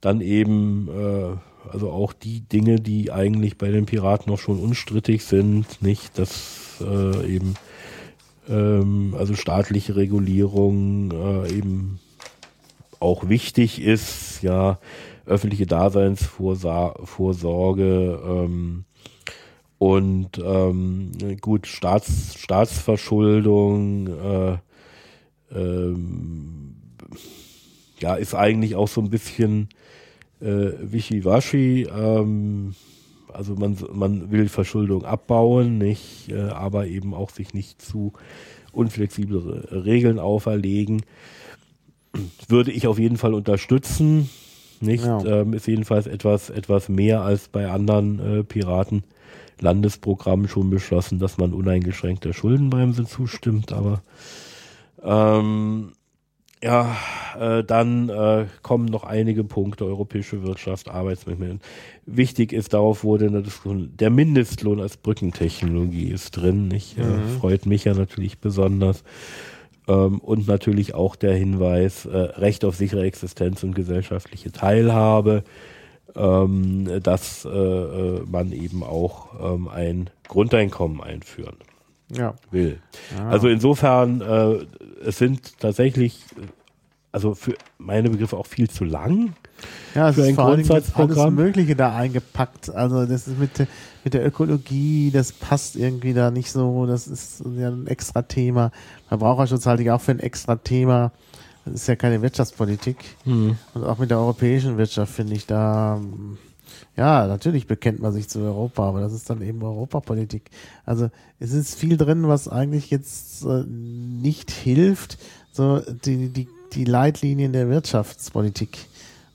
dann eben äh, also auch die Dinge, die eigentlich bei den Piraten noch schon unstrittig sind, nicht, dass äh, eben ähm, also staatliche Regulierung äh, eben auch wichtig ist, ja, öffentliche Daseinsvorsorge ähm, und ähm, gut Staats, Staatsverschuldung äh, ähm, ja, ist eigentlich auch so ein bisschen äh, wischiwaschi. Ähm, also man, man will Verschuldung abbauen, nicht, äh, aber eben auch sich nicht zu unflexible Regeln auferlegen. Würde ich auf jeden Fall unterstützen. Nicht? Ja. Ähm, ist jedenfalls etwas, etwas mehr als bei anderen äh, Piraten. Landesprogrammen schon beschlossen, dass man uneingeschränkter Schuldenbremse zustimmt, aber ähm, ja, äh, dann äh, kommen noch einige Punkte, europäische Wirtschaft, Arbeitsmarkt. Wichtig ist, darauf wurde in der Diskussion, der Mindestlohn als Brückentechnologie ist drin. Ich, äh, mhm. freut mich ja natürlich besonders. Ähm, und natürlich auch der Hinweis, äh, Recht auf sichere Existenz und gesellschaftliche Teilhabe, ähm, dass äh, äh, man eben auch ähm, ein Grundeinkommen einführen ja. will. Ah. Also insofern, äh, es sind tatsächlich, also für meine Begriffe auch viel zu lang. Ja, es für ist ein vor Grundsatzprogramm. alles Mögliche da eingepackt. Also das ist mit, mit der Ökologie, das passt irgendwie da nicht so. Das ist ja ein extra Thema. Verbraucherschutz halte ich auch für ein extra Thema. Das ist ja keine Wirtschaftspolitik. Hm. Und auch mit der europäischen Wirtschaft finde ich da ja, natürlich bekennt man sich zu Europa, aber das ist dann eben Europapolitik. Also es ist viel drin, was eigentlich jetzt äh, nicht hilft, so die, die, die Leitlinien der Wirtschaftspolitik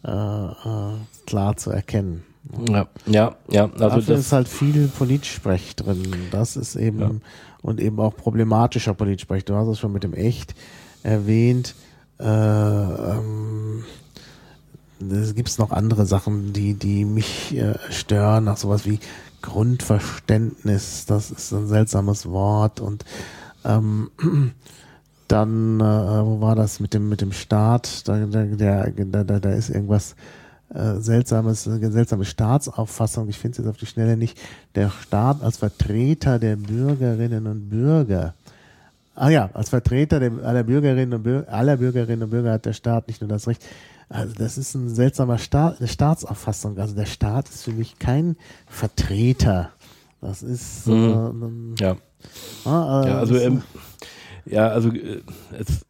äh, äh, klar zu erkennen. Ja, ja, ja. Also Dafür ist halt viel Politsprech drin. Das ist eben ja. und eben auch problematischer Politsprech. Du hast es schon mit dem Echt erwähnt. Äh, ähm, es gibt noch andere Sachen, die, die mich äh, stören, nach sowas wie Grundverständnis, das ist ein seltsames Wort und ähm, dann, äh, wo war das mit dem, mit dem Staat? Da, da, der, da, da ist irgendwas äh, seltsames, eine seltsame Staatsauffassung. Ich finde es jetzt auf die Schnelle nicht. Der Staat als Vertreter der Bürgerinnen und Bürger. Ah ja, als Vertreter der, aller Bürgerinnen und Bürger, aller Bürgerinnen und Bürger hat der Staat nicht nur das Recht, also das ist ein seltsamer Staat, eine Staatsauffassung. Also der Staat ist für mich kein Vertreter. Das ist mhm. äh, ja. Ah, äh, ja, also ähm, ja, also äh, es,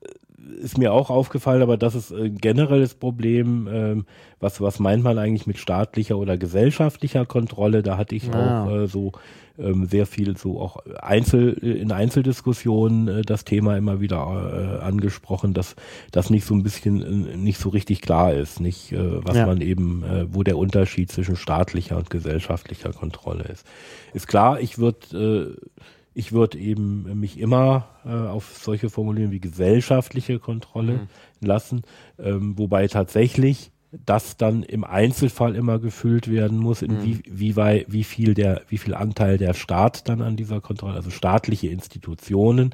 ist mir auch aufgefallen, aber das ist ein generelles Problem, ähm, was, was meint man eigentlich mit staatlicher oder gesellschaftlicher Kontrolle? Da hatte ich Ja. auch äh, so ähm, sehr viel so auch Einzel, in Einzeldiskussionen äh, das Thema immer wieder äh, angesprochen, dass das nicht so ein bisschen äh, nicht so richtig klar ist, nicht äh, was Ja. man eben, äh, wo der Unterschied zwischen staatlicher und gesellschaftlicher Kontrolle ist. Ist klar, ich würde äh, ich würde eben mich immer äh, auf solche Formulierungen wie gesellschaftliche Kontrolle lassen, ähm, wobei tatsächlich das dann im Einzelfall immer gefüllt werden muss, in wie, wie, wei- wie viel der, wie viel Anteil der Staat dann an dieser Kontrolle, also staatliche Institutionen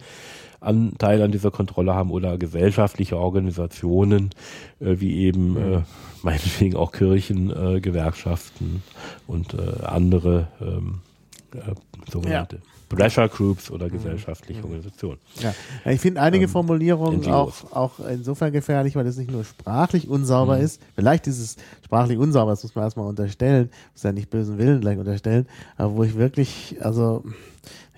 Anteil an dieser Kontrolle haben oder gesellschaftliche Organisationen, äh, wie eben äh, meinetwegen auch Kirchen, äh, Gewerkschaften und äh, andere ähm, äh, sogenannte Pressure Groups oder gesellschaftliche Organisationen. Ja. Ich finde einige Ähm, Formulierungen NGOs. auch, auch insofern gefährlich, weil es nicht nur sprachlich unsauber Mhm. ist. Vielleicht ist es sprachlich unsauber, das muss man erstmal unterstellen, muss ja nicht bösen Willen gleich unterstellen, aber wo ich wirklich, also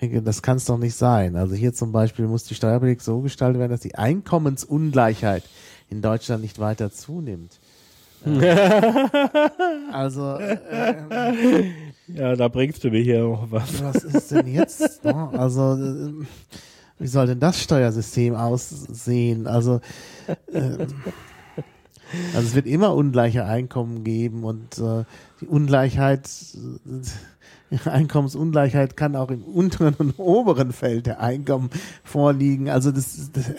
denke, das kann es doch nicht sein. Also hier zum Beispiel muss die Steuerpolitik so gestaltet werden, dass die Einkommensungleichheit in Deutschland nicht weiter zunimmt. Äh, also, äh, Ja, da bringst du mir hier noch was. was ist denn jetzt? ne? Also, äh, wie soll denn das Steuersystem aussehen? Also, ähm, also es wird immer ungleiche Einkommen geben und äh, die Ungleichheit, äh, Einkommensungleichheit kann auch im unteren und oberen Feld der Einkommen vorliegen. Also das, das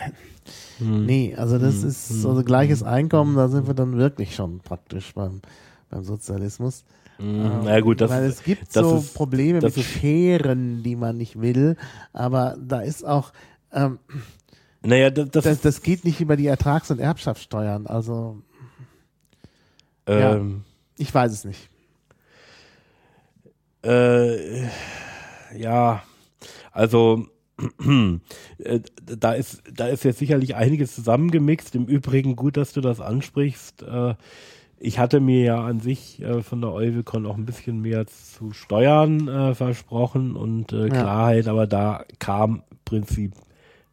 nee, also das ist also gleiches Einkommen, da sind wir dann wirklich schon praktisch beim, beim Sozialismus. Mm, Na gut, das, Weil es gibt das so ist, Probleme mit ist- Scheren, die man nicht will, aber da ist auch, ähm, naja, das, das, das, das geht nicht über die Ertrags- und Erbschaftssteuern. Also ja. ähm, ich weiß es nicht. Äh, ja, also äh, da ist da ist jetzt sicherlich einiges zusammengemixt. Im Übrigen gut, dass du das ansprichst. Äh, ich hatte mir ja an sich äh, von der Euwicon auch ein bisschen mehr zu Steuern äh, versprochen und äh, Ja. Klarheit, aber da kam im Prinzip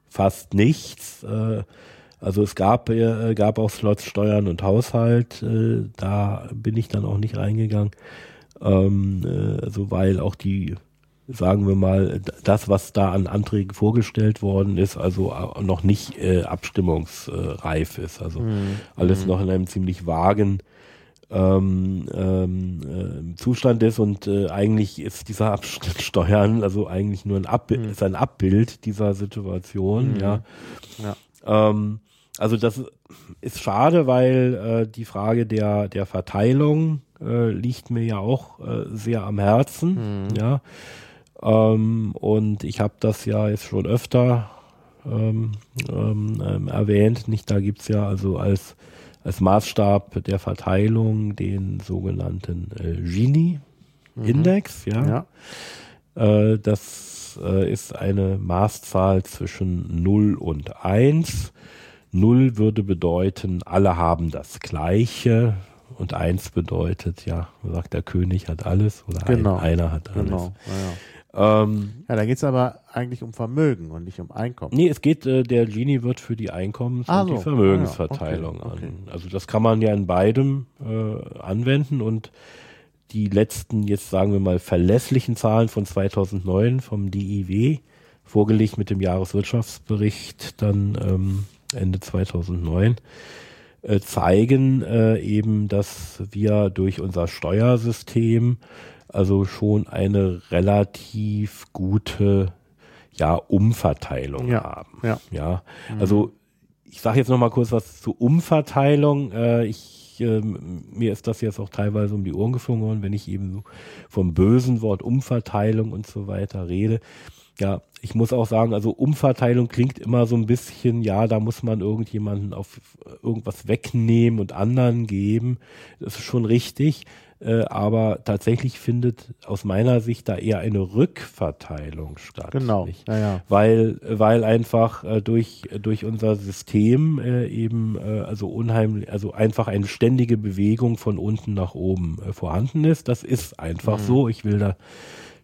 fast nichts. Äh, also es gab, äh, gab auch Slots Steuern und Haushalt, äh, da bin ich dann auch nicht reingegangen. Ähm, äh, also weil auch die, sagen wir mal, das, was da an Anträgen vorgestellt worden ist, also noch nicht abstimmungsreif ist. Also alles noch in einem ziemlich vagen ähm, ähm, äh, Zustand ist und äh, eigentlich ist dieser Abschnitt Steuern also eigentlich nur ein Abbild, ist ein Abbild dieser Situation, ja. Ja. Ähm, also das ist schade, weil äh, die Frage der der Verteilung äh, liegt mir ja auch äh, sehr am Herzen, ja. Ähm, und ich habe das ja jetzt schon öfter ähm, ähm, ähm, erwähnt. Nicht, da gibt's ja also als als Maßstab der Verteilung den sogenannten äh, Gini-Index, ja. Ja. Äh, das äh, ist eine Maßzahl zwischen 0 und 1. 0 würde bedeuten, alle haben das Gleiche. Und 1 bedeutet, ja, sagt der König hat alles oder Genau. ein, einer hat alles. Genau. Ja, Ähm, ja da geht es aber eigentlich um Vermögen und nicht um Einkommen. nee, es geht, äh, der Gini wird für die Einkommens- Ah, und so. die Vermögensverteilung Ah, ja. Okay, an. Also das kann man ja in beidem äh, anwenden und die letzten, jetzt sagen wir mal, verlässlichen Zahlen von 2009 vom DIW, vorgelegt mit dem Jahreswirtschaftsbericht dann ähm, Ende 2009, äh, zeigen äh, eben, dass wir durch unser Steuersystem also schon eine relativ gute ja, Umverteilung Ja, haben. ja. ja. Also ich sage jetzt noch mal kurz was zur Umverteilung. Äh, ich, ähm, mir ist das jetzt auch teilweise um die Ohren geflogen worden, wenn ich eben so vom bösen Wort Umverteilung und so weiter rede. Ja, ich muss auch sagen, also Umverteilung klingt immer so ein bisschen, ja, da muss man irgendjemanden auf irgendwas wegnehmen und anderen geben. Das ist schon richtig. Äh, aber tatsächlich findet aus meiner Sicht da eher eine Rückverteilung statt. Genau. Ja, ja. weil weil einfach äh, durch durch unser System äh, eben äh, also unheimlich also einfach eine ständige Bewegung von unten nach oben äh, vorhanden ist das ist einfach so ich will da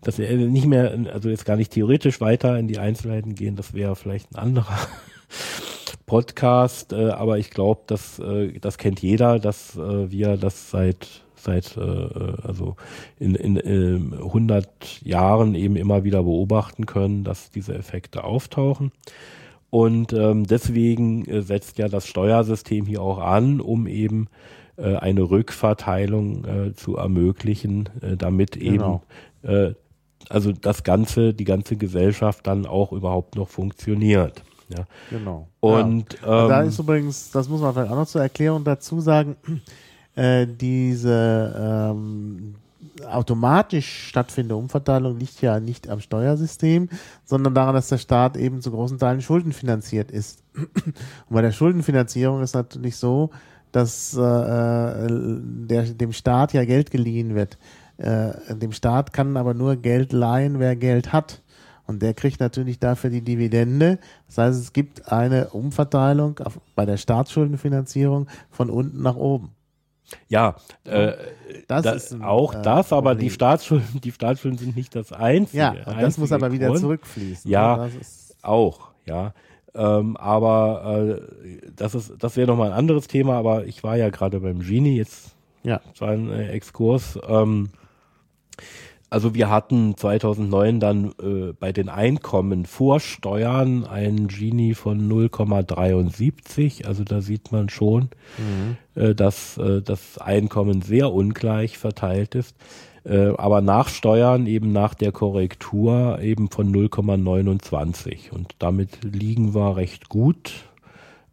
das nicht mehr also jetzt gar nicht theoretisch weiter in die Einzelheiten gehen das wäre vielleicht ein anderer Podcast, aber ich glaube, dass äh, das kennt jeder, dass wir das seit seit äh, also in, in äh, 100 Jahren eben immer wieder beobachten können, dass diese Effekte auftauchen. Und ähm, deswegen äh, setzt ja das Steuersystem hier auch an, um eben äh, eine Rückverteilung äh, zu ermöglichen, äh, damit genau. eben äh, also das ganze, die ganze Gesellschaft dann auch überhaupt noch funktioniert. Ja. Genau. Und ja. ähm, da ist übrigens, das muss man vielleicht auch noch zur Erklärung dazu sagen, äh, diese ähm, automatisch stattfindende Umverteilung liegt ja nicht am Steuersystem, sondern daran, dass der Staat eben zu großen Teilen schuldenfinanziert ist. Und bei der Schuldenfinanzierung ist natürlich so, dass äh, äh, der, dem Staat ja Geld geliehen wird. Äh, dem Staat kann aber nur Geld leihen, wer Geld hat. Und der kriegt natürlich dafür die Dividende. Das heißt, es gibt eine Umverteilung auf, bei der Staatsschuldenfinanzierung von unten nach oben. Ja, äh, das, das ein, auch äh, das, aber Problem. die Staatsschulden, die Staatsschulden sind nicht das einzige. Ja, das einzige muss aber wieder Grund. zurückfließen. Ja, auch, ja. Ähm, aber äh, das ist, das wäre nochmal ein anderes Thema, aber ich war ja gerade beim Genie, jetzt ja. war ein Exkurs. Ähm, also wir hatten 2009 dann äh, bei den Einkommen vor Steuern einen Gini von 0,73. Also da sieht man schon, mhm. äh, dass äh, das Einkommen sehr ungleich verteilt ist. Äh, aber nach Steuern eben nach der Korrektur eben von 0,29. Und damit liegen wir recht gut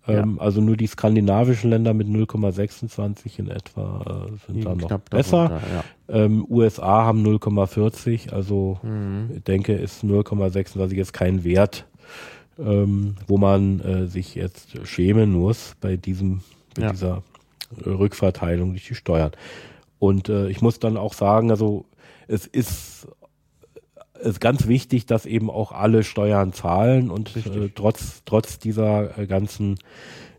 ähm, Also nur die skandinavischen Länder mit 0,26 in etwa äh, sind da noch besser. Darunter, ja. ähm, USA haben 0,40, also mhm. ich denke, ist 0,26 jetzt kein Wert, ähm, wo man äh, sich jetzt schämen muss bei diesem, bei ja. dieser Rückverteilung durch die Steuern. Und äh, ich muss dann auch sagen, also es ist ist ganz wichtig, dass eben auch alle Steuern zahlen und äh, trotz, trotz dieser äh, ganzen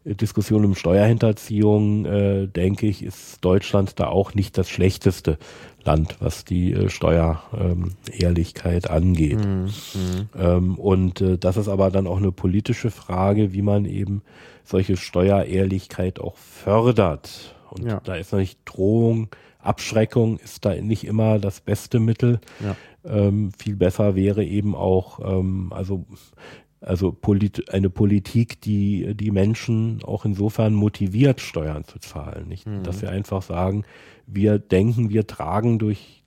äh, Diskussion um Steuerhinterziehung, äh, denke ich, ist Deutschland da auch nicht das schlechteste Land, was die äh, Steuerehrlichkeit ähm, angeht. Mhm. Ähm, und äh, das ist aber dann auch eine politische Frage, wie man eben solche Steuerehrlichkeit auch fördert. Und ja. da ist natürlich Drohung, Abschreckung ist da nicht immer das beste Mittel. Ja. Ähm, viel besser wäre eben auch, ähm, also also polit eine Politik, die die Menschen auch insofern motiviert, Steuern zu zahlen. Nicht? Mhm. Dass wir einfach sagen, wir denken, wir tragen durch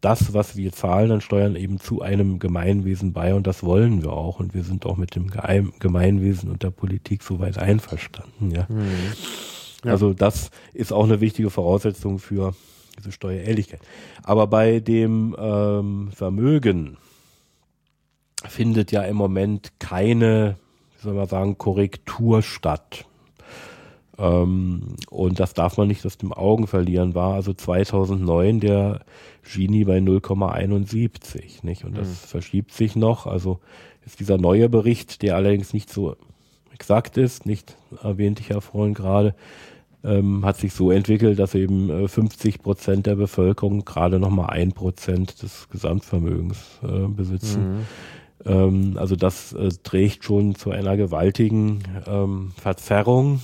das, was wir zahlen an Steuern eben zu einem Gemeinwesen bei und das wollen wir auch und wir sind auch mit dem Gemeinwesen und der Politik soweit einverstanden. Ja. Mhm. ja. Also das ist auch eine wichtige Voraussetzung für diese Steuerehrlichkeit. Aber bei dem ähm, Vermögen findet ja im Moment keine, wie soll man sagen, Korrektur statt. Ähm, und das darf man nicht aus dem Augen verlieren, war also 2009 der Gini bei 0,71, nicht? Und das mhm. verschiebt sich noch. Also ist dieser neue Bericht, der allerdings nicht so exakt ist, nicht erwähnte ich ja vorhin gerade, ähm, hat sich so entwickelt, dass eben äh, 50 Prozent der Bevölkerung gerade noch mal ein Prozent des Gesamtvermögens äh, besitzen. Mhm. Ähm, also das äh, trägt schon zu einer gewaltigen ähm, Verzerrung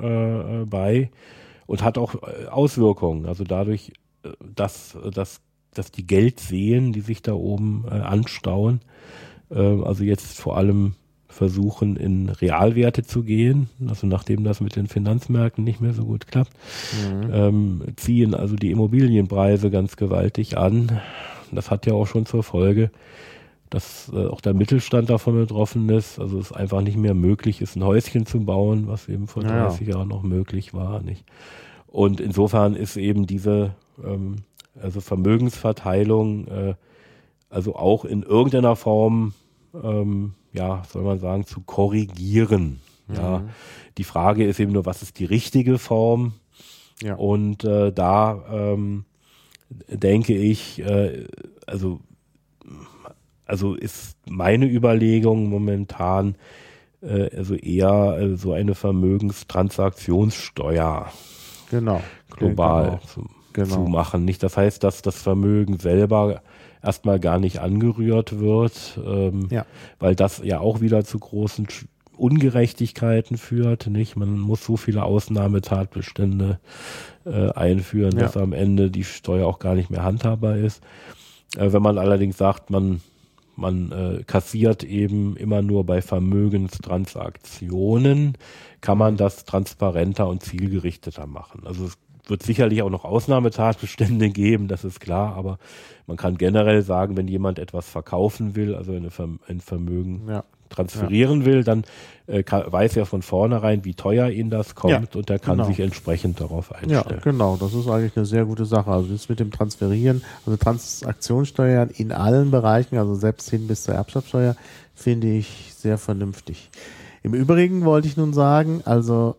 äh, bei und hat auch äh, Auswirkungen. Also dadurch, äh, dass, dass, dass die Geld sehen, die sich da oben äh, anstauen, äh, also jetzt vor allem versuchen, in Realwerte zu gehen, also nachdem das mit den Finanzmärkten nicht mehr so gut klappt, mhm. ähm, ziehen also die Immobilienpreise ganz gewaltig an. Das hat ja auch schon zur Folge, dass äh, auch der Mittelstand davon betroffen ist. Also es einfach nicht mehr möglich ist, ein Häuschen zu bauen, was eben vor 30 ja. Jahren noch möglich war. Nicht? Und insofern ist eben diese ähm, also Vermögensverteilung äh, also auch in irgendeiner Form ähm, ja, soll man sagen, zu korrigieren. Mhm. Ja, die Frage ist eben nur, was ist die richtige Form? Ja. Und äh, da ähm, denke ich, äh, also, also ist meine Überlegung momentan äh, also eher äh, so eine Vermögenstransaktionssteuer genau. global genau. Zu, genau. zu machen. Nicht, das heißt, dass das Vermögen selber erstmal gar nicht angerührt wird, ähm, ja. weil das ja auch wieder zu großen Ungerechtigkeiten führt. Nicht, man muss so viele Ausnahmetatbestände äh, einführen, ja. dass am Ende die Steuer auch gar nicht mehr handhabbar ist. Äh, wenn man allerdings sagt, man man äh, kassiert eben immer nur bei Vermögenstransaktionen, kann man das transparenter und zielgerichteter machen. Also es wird sicherlich auch noch Ausnahmetatbestände geben, das ist klar, aber man kann generell sagen, wenn jemand etwas verkaufen will, also ein Vermögen ja. transferieren ja. will, dann äh, kann, weiß er von vornherein, wie teuer ihn das kommt ja, und er kann genau. sich entsprechend darauf einstellen. Ja, genau, das ist eigentlich eine sehr gute Sache. Also das mit dem Transferieren, also Transaktionssteuern in allen Bereichen, also selbst hin bis zur Erbschaftssteuer, finde ich sehr vernünftig. Im Übrigen wollte ich nun sagen, also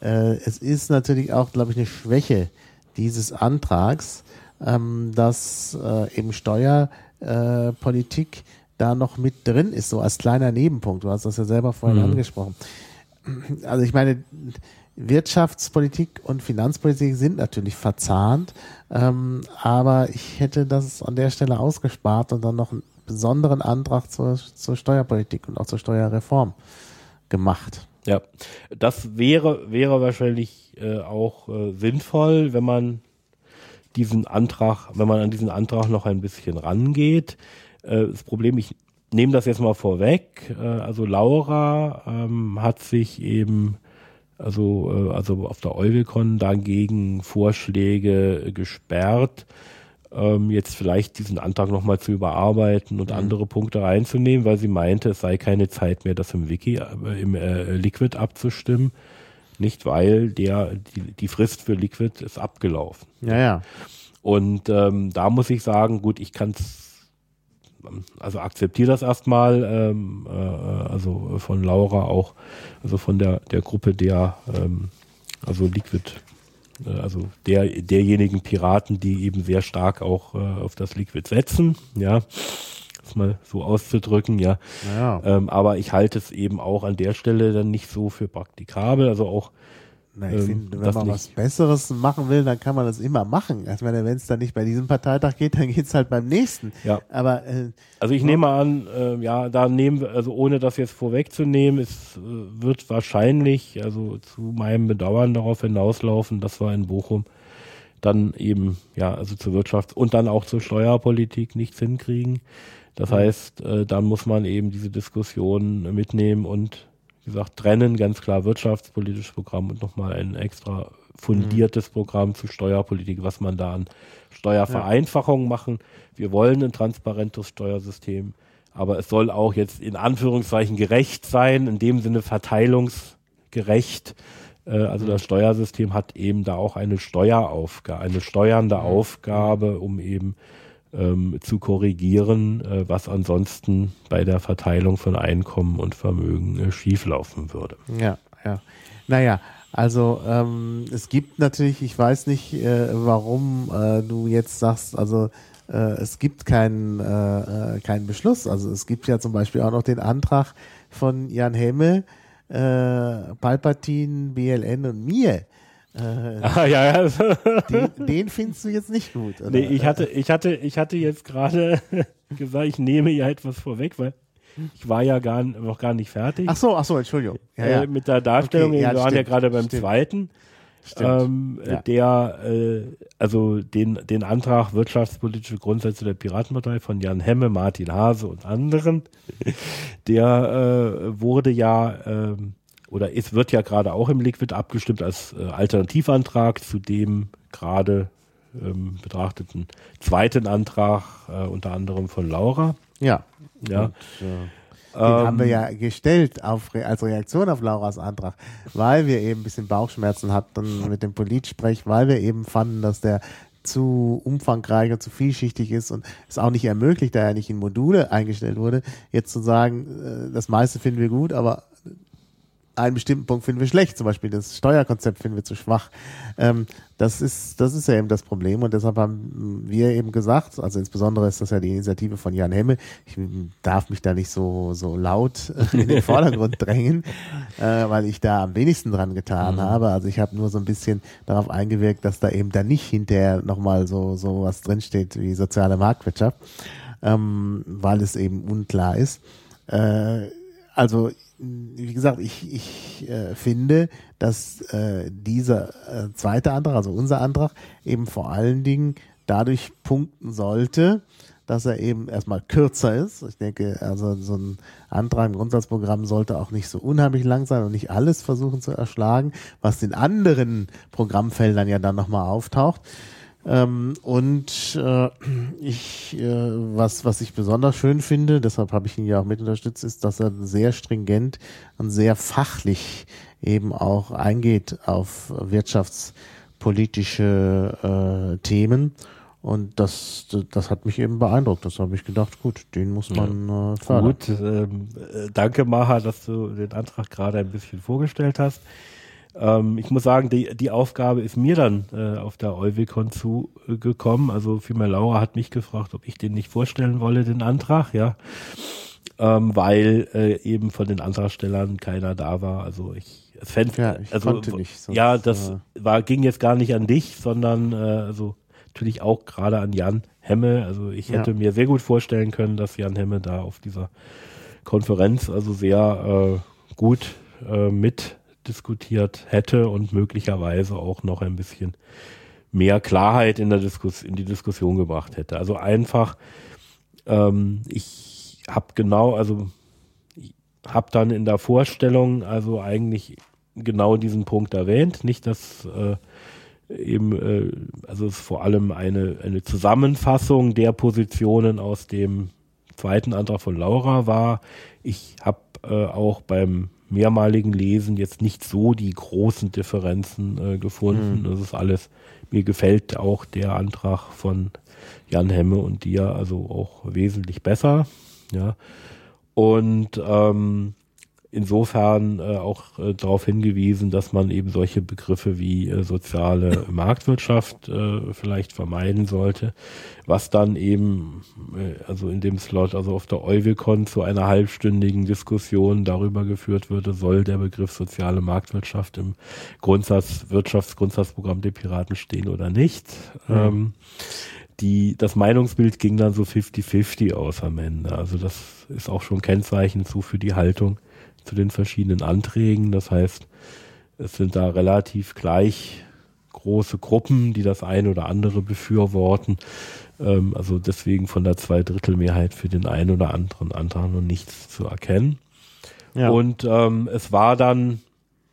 äh, es ist natürlich auch, glaube ich, eine Schwäche dieses Antrags, ähm, dass äh, eben Steuerpolitik äh, da noch mit drin ist, so als kleiner Nebenpunkt. Du hast das ja selber vorhin mhm. angesprochen. Also ich meine, Wirtschaftspolitik und Finanzpolitik sind natürlich verzahnt, ähm, aber ich hätte das an der Stelle ausgespart und dann noch einen besonderen Antrag zur, zur Steuerpolitik und auch zur Steuerreform gemacht. Ja, das wäre, wäre wahrscheinlich äh, auch äh, sinnvoll, wenn man diesen Antrag, wenn man an diesen Antrag noch ein bisschen rangeht. Äh, das Problem, ich nehme das jetzt mal vorweg. Äh, also Laura ähm, hat sich eben also, äh, also auf der Euwicon dagegen Vorschläge gesperrt ähm, jetzt vielleicht diesen Antrag nochmal zu überarbeiten und mhm. andere Punkte reinzunehmen, weil sie meinte, es sei keine Zeit mehr, das im Wiki, äh, im äh, Liquid abzustimmen. Nicht, weil der, die, die Frist für Liquid ist abgelaufen. Ja, ja. Und ähm, da muss ich sagen, gut, ich kann es also akzeptiere das erstmal, ähm, äh, also von Laura auch, also von der, der Gruppe der, ähm, also Liquid also der, derjenigen Piraten, die eben sehr stark auch äh, auf das Liquid setzen, ja, das mal so auszudrücken, ja. ja. Ähm, aber ich halte es eben auch an der Stelle dann nicht so für praktikabel, also auch na, ich ähm, finde, wenn man nicht. was Besseres machen will, dann kann man das immer machen. Also wenn es dann nicht bei diesem Parteitag geht, dann geht es halt beim nächsten. Ja. Aber äh, also ich nehme an, äh, ja, da nehmen wir, also ohne das jetzt vorwegzunehmen, es äh, wird wahrscheinlich, also zu meinem Bedauern darauf hinauslaufen, dass wir in Bochum dann eben, ja, also zur Wirtschafts- und dann auch zur Steuerpolitik nichts hinkriegen. Das mhm. heißt, äh, dann muss man eben diese Diskussion mitnehmen und gesagt, trennen ganz klar wirtschaftspolitisches Programm und nochmal ein extra fundiertes mhm. Programm zu Steuerpolitik, was man da an Steuervereinfachungen ja. machen. Wir wollen ein transparentes Steuersystem, aber es soll auch jetzt in Anführungszeichen gerecht sein, in dem Sinne verteilungsgerecht. Äh, also das mhm. Steuersystem hat eben da auch eine Steueraufgabe, eine steuernde mhm. Aufgabe, um eben ähm, zu korrigieren, äh, was ansonsten bei der Verteilung von Einkommen und Vermögen äh, schieflaufen würde. Ja, ja. Naja, also ähm, es gibt natürlich, ich weiß nicht, äh, warum äh, du jetzt sagst, also äh, es gibt keinen äh, äh, keinen Beschluss. Also es gibt ja zum Beispiel auch noch den Antrag von Jan Hemme, äh, Palpatine, BLN und mir äh, ah, ja, ja. Den, den, findest du jetzt nicht gut, oder? Nee, ich hatte, ich hatte, ich hatte jetzt gerade gesagt, ich nehme ja etwas vorweg, weil ich war ja gar, noch gar nicht fertig. Ach so, ach so, Entschuldigung. Ja, ja. Äh, mit der Darstellung, okay, ja, wir waren ja gerade beim stimmt. zweiten. Ähm, ja. Der, äh, also den, den Antrag wirtschaftspolitische Grundsätze der Piratenpartei von Jan Hemme, Martin Hase und anderen, der äh, wurde ja ähm, oder es wird ja gerade auch im Liquid abgestimmt als äh, Alternativantrag zu dem gerade ähm, betrachteten zweiten Antrag, äh, unter anderem von Laura. Ja. Ja. Und, äh, den ähm, haben wir ja gestellt auf, als Reaktion auf Lauras Antrag, weil wir eben ein bisschen Bauchschmerzen hatten mit dem Politsprech, weil wir eben fanden, dass der zu umfangreich und zu vielschichtig ist und es auch nicht ermöglicht, da er nicht in Module eingestellt wurde, jetzt zu sagen, äh, das meiste finden wir gut, aber einen bestimmten Punkt finden wir schlecht, zum Beispiel das Steuerkonzept finden wir zu schwach. Ähm, das ist, das ist ja eben das Problem und deshalb haben wir eben gesagt, also insbesondere ist das ja die Initiative von Jan Hemme, ich darf mich da nicht so, so laut in den Vordergrund drängen, äh, weil ich da am wenigsten dran getan mhm. habe. Also ich habe nur so ein bisschen darauf eingewirkt, dass da eben da nicht hinterher nochmal so, so was drinsteht wie soziale Marktwirtschaft, ähm, weil es eben unklar ist. Äh, also wie gesagt, ich, ich äh, finde, dass äh, dieser äh, zweite Antrag, also unser Antrag, eben vor allen Dingen dadurch punkten sollte, dass er eben erstmal kürzer ist. Ich denke, also so ein Antrag im Grundsatzprogramm sollte auch nicht so unheimlich lang sein und nicht alles versuchen zu erschlagen, was in anderen Programmfeldern ja dann nochmal auftaucht. Ähm, und äh, ich, äh, was, was ich besonders schön finde, deshalb habe ich ihn ja auch mit unterstützt, ist, dass er sehr stringent und sehr fachlich eben auch eingeht auf wirtschaftspolitische äh, Themen und das, das hat mich eben beeindruckt. Das habe ich gedacht, gut, den muss man äh, fördern. Gut, ähm, äh, danke Maha, dass du den Antrag gerade ein bisschen vorgestellt hast. Ähm, ich muss sagen, die, die Aufgabe ist mir dann äh, auf der Euwicon zugekommen. Also vielmehr Laura hat mich gefragt, ob ich den nicht vorstellen wolle, den Antrag, ja. Ähm, weil äh, eben von den Antragstellern keiner da war. Also ich fände, ja, ich also, konnte nicht. Sonst, ja, das äh, war, ging jetzt gar nicht an dich, sondern äh, also natürlich auch gerade an Jan Hemme. Also ich hätte ja. mir sehr gut vorstellen können, dass Jan Hemme da auf dieser Konferenz also sehr äh, gut äh, mitdiskutiert hätte und möglicherweise auch noch ein bisschen mehr Klarheit in der Diskus in die Diskussion gebracht hätte. Also einfach, ähm, ich habe genau, also ich habe dann in der Vorstellung also eigentlich genau diesen Punkt erwähnt, nicht dass äh, eben, äh, also es ist vor allem eine, eine Zusammenfassung der Positionen aus dem zweiten Antrag von Laura war. Ich habe äh, auch beim mehrmaligen Lesen jetzt nicht so die großen Differenzen äh, gefunden. Mhm. Das ist alles, mir gefällt auch der Antrag von Jan Hemme und dir also auch wesentlich besser. Ja. Und ähm, insofern äh, auch äh, darauf hingewiesen, dass man eben solche Begriffe wie äh, soziale Marktwirtschaft äh, vielleicht vermeiden sollte, was dann eben, äh, also in dem Slot, also auf der Euwicon zu einer halbstündigen Diskussion darüber geführt würde, soll der Begriff soziale Marktwirtschaft im Grundsatz, Wirtschaftsgrundsatzprogramm der Piraten stehen oder nicht. Mhm. Ähm, die, das Meinungsbild ging dann so 50-50 aus am Ende. Also das ist auch schon Kennzeichen zu für die Haltung zu den verschiedenen Anträgen. Das heißt, es sind da relativ gleich große Gruppen, die das eine oder andere befürworten. Ähm, also deswegen von der Zweidrittelmehrheit für den einen oder anderen Antrag noch nichts zu erkennen. Ja. Und ähm, es war dann,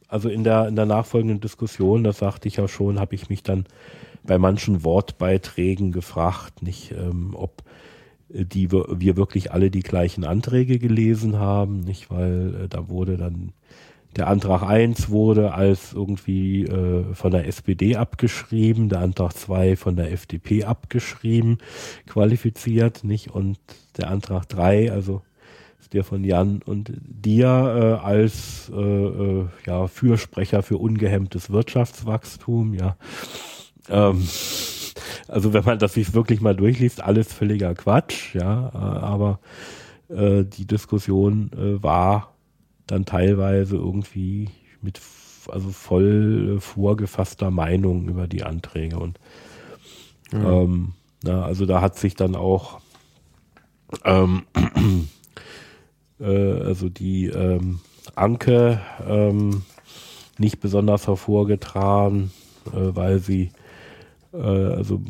also in der, in der nachfolgenden Diskussion, das sagte ich ja schon, habe ich mich dann bei manchen Wortbeiträgen gefragt, nicht, ähm, ob die wir, wir wirklich alle die gleichen Anträge gelesen haben, nicht, weil äh, da wurde dann der Antrag 1 wurde als irgendwie äh, von der SPD abgeschrieben, der Antrag 2 von der FDP abgeschrieben, qualifiziert, nicht? Und der Antrag 3, also der von Jan und dir äh, als äh, äh, ja, Fürsprecher für ungehemmtes Wirtschaftswachstum, ja. Ähm, also wenn man das sich wirklich mal durchliest, alles völliger Quatsch, ja, äh, aber äh, die Diskussion äh, war dann teilweise irgendwie mit also voll äh, vorgefasster Meinung über die Anträge und mhm. ähm, na, also da hat sich dann auch ähm, äh, also die ähm, Anke ähm, nicht besonders hervorgetragen, äh, weil sie also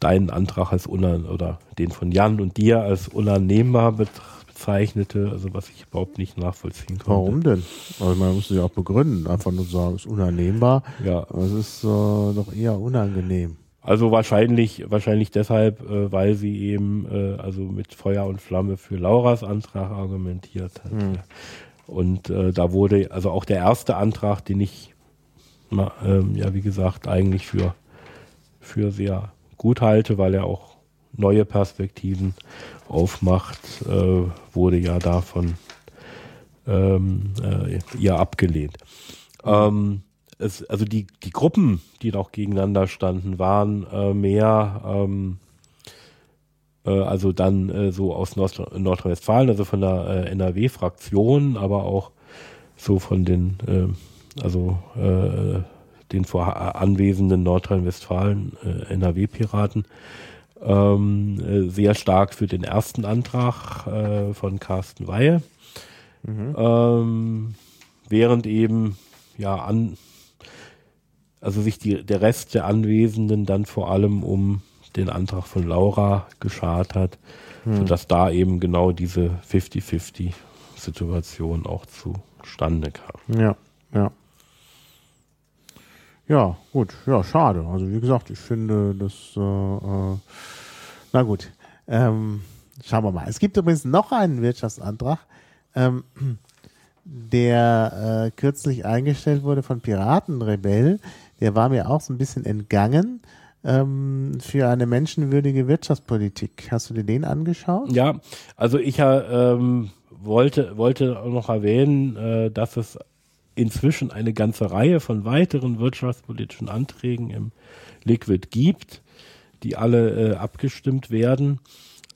deinen Antrag als unan oder den von Jan und dir als unannehmbar bezeichnete, also was ich überhaupt nicht nachvollziehen konnte. Warum denn? Also man muss es ja auch begründen, einfach nur sagen, es ist unannehmbar. Ja. Es ist äh, doch eher unangenehm. Also wahrscheinlich, wahrscheinlich deshalb, äh, weil sie eben äh, also mit Feuer und Flamme für Lauras Antrag argumentiert hat. Hm. Und äh, da wurde also auch der erste Antrag, den ich ähm, ja wie gesagt eigentlich für für sehr gut halte, weil er auch neue Perspektiven aufmacht, äh, wurde ja davon ähm, äh, ja abgelehnt. Ähm, es, also die, die Gruppen, die noch gegeneinander standen, waren äh, mehr, ähm, äh, also dann äh, so aus Nord Nordrhein-Westfalen, also von der äh, NRW-Fraktion, aber auch so von den, also den vor anwesenden Nordrhein-Westfalen äh, NRW-Piraten ähm, äh, sehr stark für den ersten Antrag äh, von Carsten Weihe. Mhm. Ähm, während eben ja an also sich die, der Rest der Anwesenden dann vor allem um den Antrag von Laura geschart hat, hm. sodass da eben genau diese 50-50-Situation auch zustande kam. Ja, ja. Ja, gut, ja, schade. Also wie gesagt, ich finde das, äh, äh, na gut, ähm, schauen wir mal. Es gibt übrigens noch einen Wirtschaftsantrag, ähm, der äh, kürzlich eingestellt wurde von Piratenrebell. Der war mir auch so ein bisschen entgangen ähm, für eine menschenwürdige Wirtschaftspolitik. Hast du dir den angeschaut? Ja, also ich ähm, wollte, wollte noch erwähnen, äh, dass es inzwischen eine ganze Reihe von weiteren wirtschaftspolitischen Anträgen im Liquid gibt, die alle äh, abgestimmt werden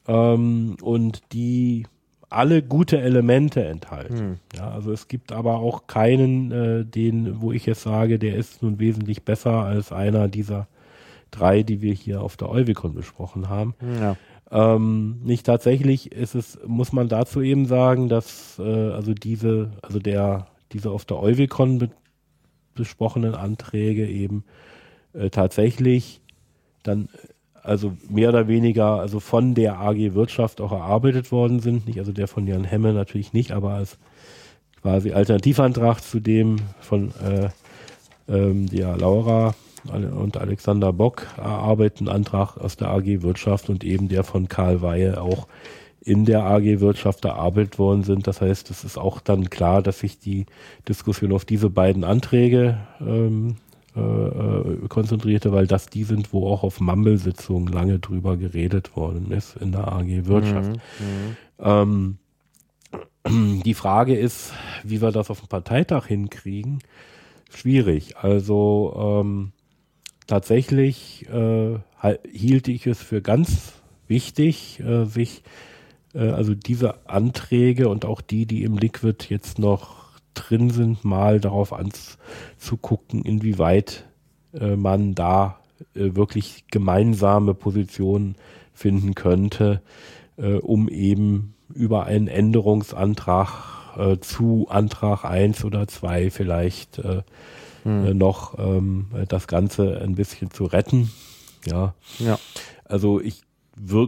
ähm, und die alle gute Elemente enthalten. Hm. Ja, also es gibt aber auch keinen, äh, den, wo ich jetzt sage, der ist nun wesentlich besser als einer dieser drei, die wir hier auf der Euvicon besprochen haben. Ja. Ähm, nicht tatsächlich ist es, muss man dazu eben sagen, dass äh, also diese, also der, diese auf der Euvicon be besprochenen Anträge eben äh, tatsächlich dann also mehr oder weniger also von der AG Wirtschaft auch erarbeitet worden sind. Nicht also der von Jan Hemme natürlich nicht, aber als quasi Alternativantrag zu dem von äh, ähm, der Laura und Alexander Bock erarbeiteten Antrag aus der AG Wirtschaft und eben der von Karl Weihe auch in der AG Wirtschaft erarbeitet worden sind. Das heißt, es ist auch dann klar, dass sich die Diskussion auf diese beiden Anträge ähm, äh, äh, konzentrierte, weil das die sind, wo auch auf Mumble-Sitzungen lange drüber geredet worden ist in der AG Wirtschaft. Mhm, mhm, ähm, die Frage ist, wie wir das auf dem Parteitag hinkriegen. Schwierig. Also ähm, tatsächlich äh, hielt ich es für ganz wichtig, äh, sich also diese Anträge und auch die, die im Liquid jetzt noch drin sind, mal darauf anzugucken, inwieweit äh, man da äh, wirklich gemeinsame Positionen finden könnte, äh, um eben über einen Änderungsantrag äh, zu Antrag 1 oder 2 vielleicht äh, hm. Äh, noch ähm, das Ganze ein bisschen zu retten. Ja. ja. Also ich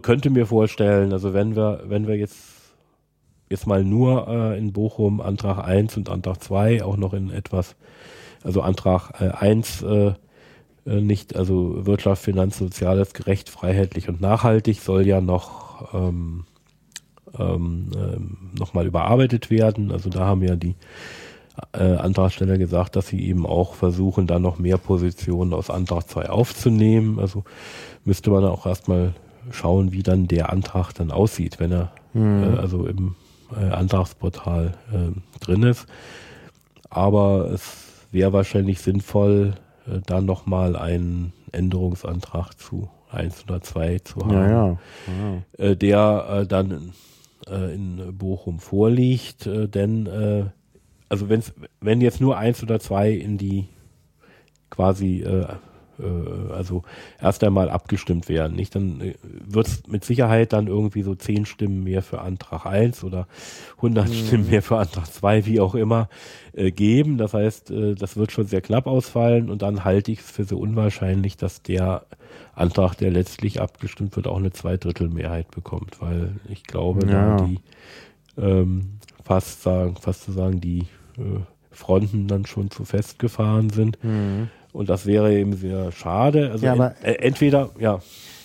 könnte mir vorstellen, also wenn wir, wenn wir jetzt jetzt mal nur äh, in Bochum Antrag 1 und Antrag 2 auch noch in etwas, also Antrag äh, 1 äh, äh, nicht, also Wirtschaft, Finanz, Soziales, gerecht, freiheitlich und nachhaltig soll ja noch ähm, ähm, ähm, nochmal überarbeitet werden. Also da haben ja die äh, Antragsteller gesagt, dass sie eben auch versuchen, da noch mehr Positionen aus Antrag 2 aufzunehmen. Also müsste man auch erstmal schauen, wie dann der Antrag dann aussieht, wenn er mhm. äh, also im äh, Antragsportal äh, drin ist. Aber es wäre wahrscheinlich sinnvoll, äh, dann nochmal einen Änderungsantrag zu 1 oder 2 zu haben, ja, ja. Ja. Äh, der äh, dann äh, in Bochum vorliegt. Äh, denn äh, also wenn's, wenn jetzt nur 1 oder 2 in die quasi äh, also erst einmal abgestimmt werden. Nicht? Dann äh, wird es mit Sicherheit dann irgendwie so zehn Stimmen mehr für Antrag 1 oder 100 mhm. Stimmen mehr für Antrag 2, wie auch immer, äh, geben. Das heißt, äh, das wird schon sehr knapp ausfallen und dann halte ich es für so unwahrscheinlich, dass der Antrag, der letztlich abgestimmt wird, auch eine Zweidrittelmehrheit bekommt, weil ich glaube, ja. da die ähm, fast sagen, fast zu sagen, die äh, Fronten dann schon zu festgefahren sind. Mhm. Und das wäre eben sehr schade. Also ja, aber, ent, äh, entweder, ja.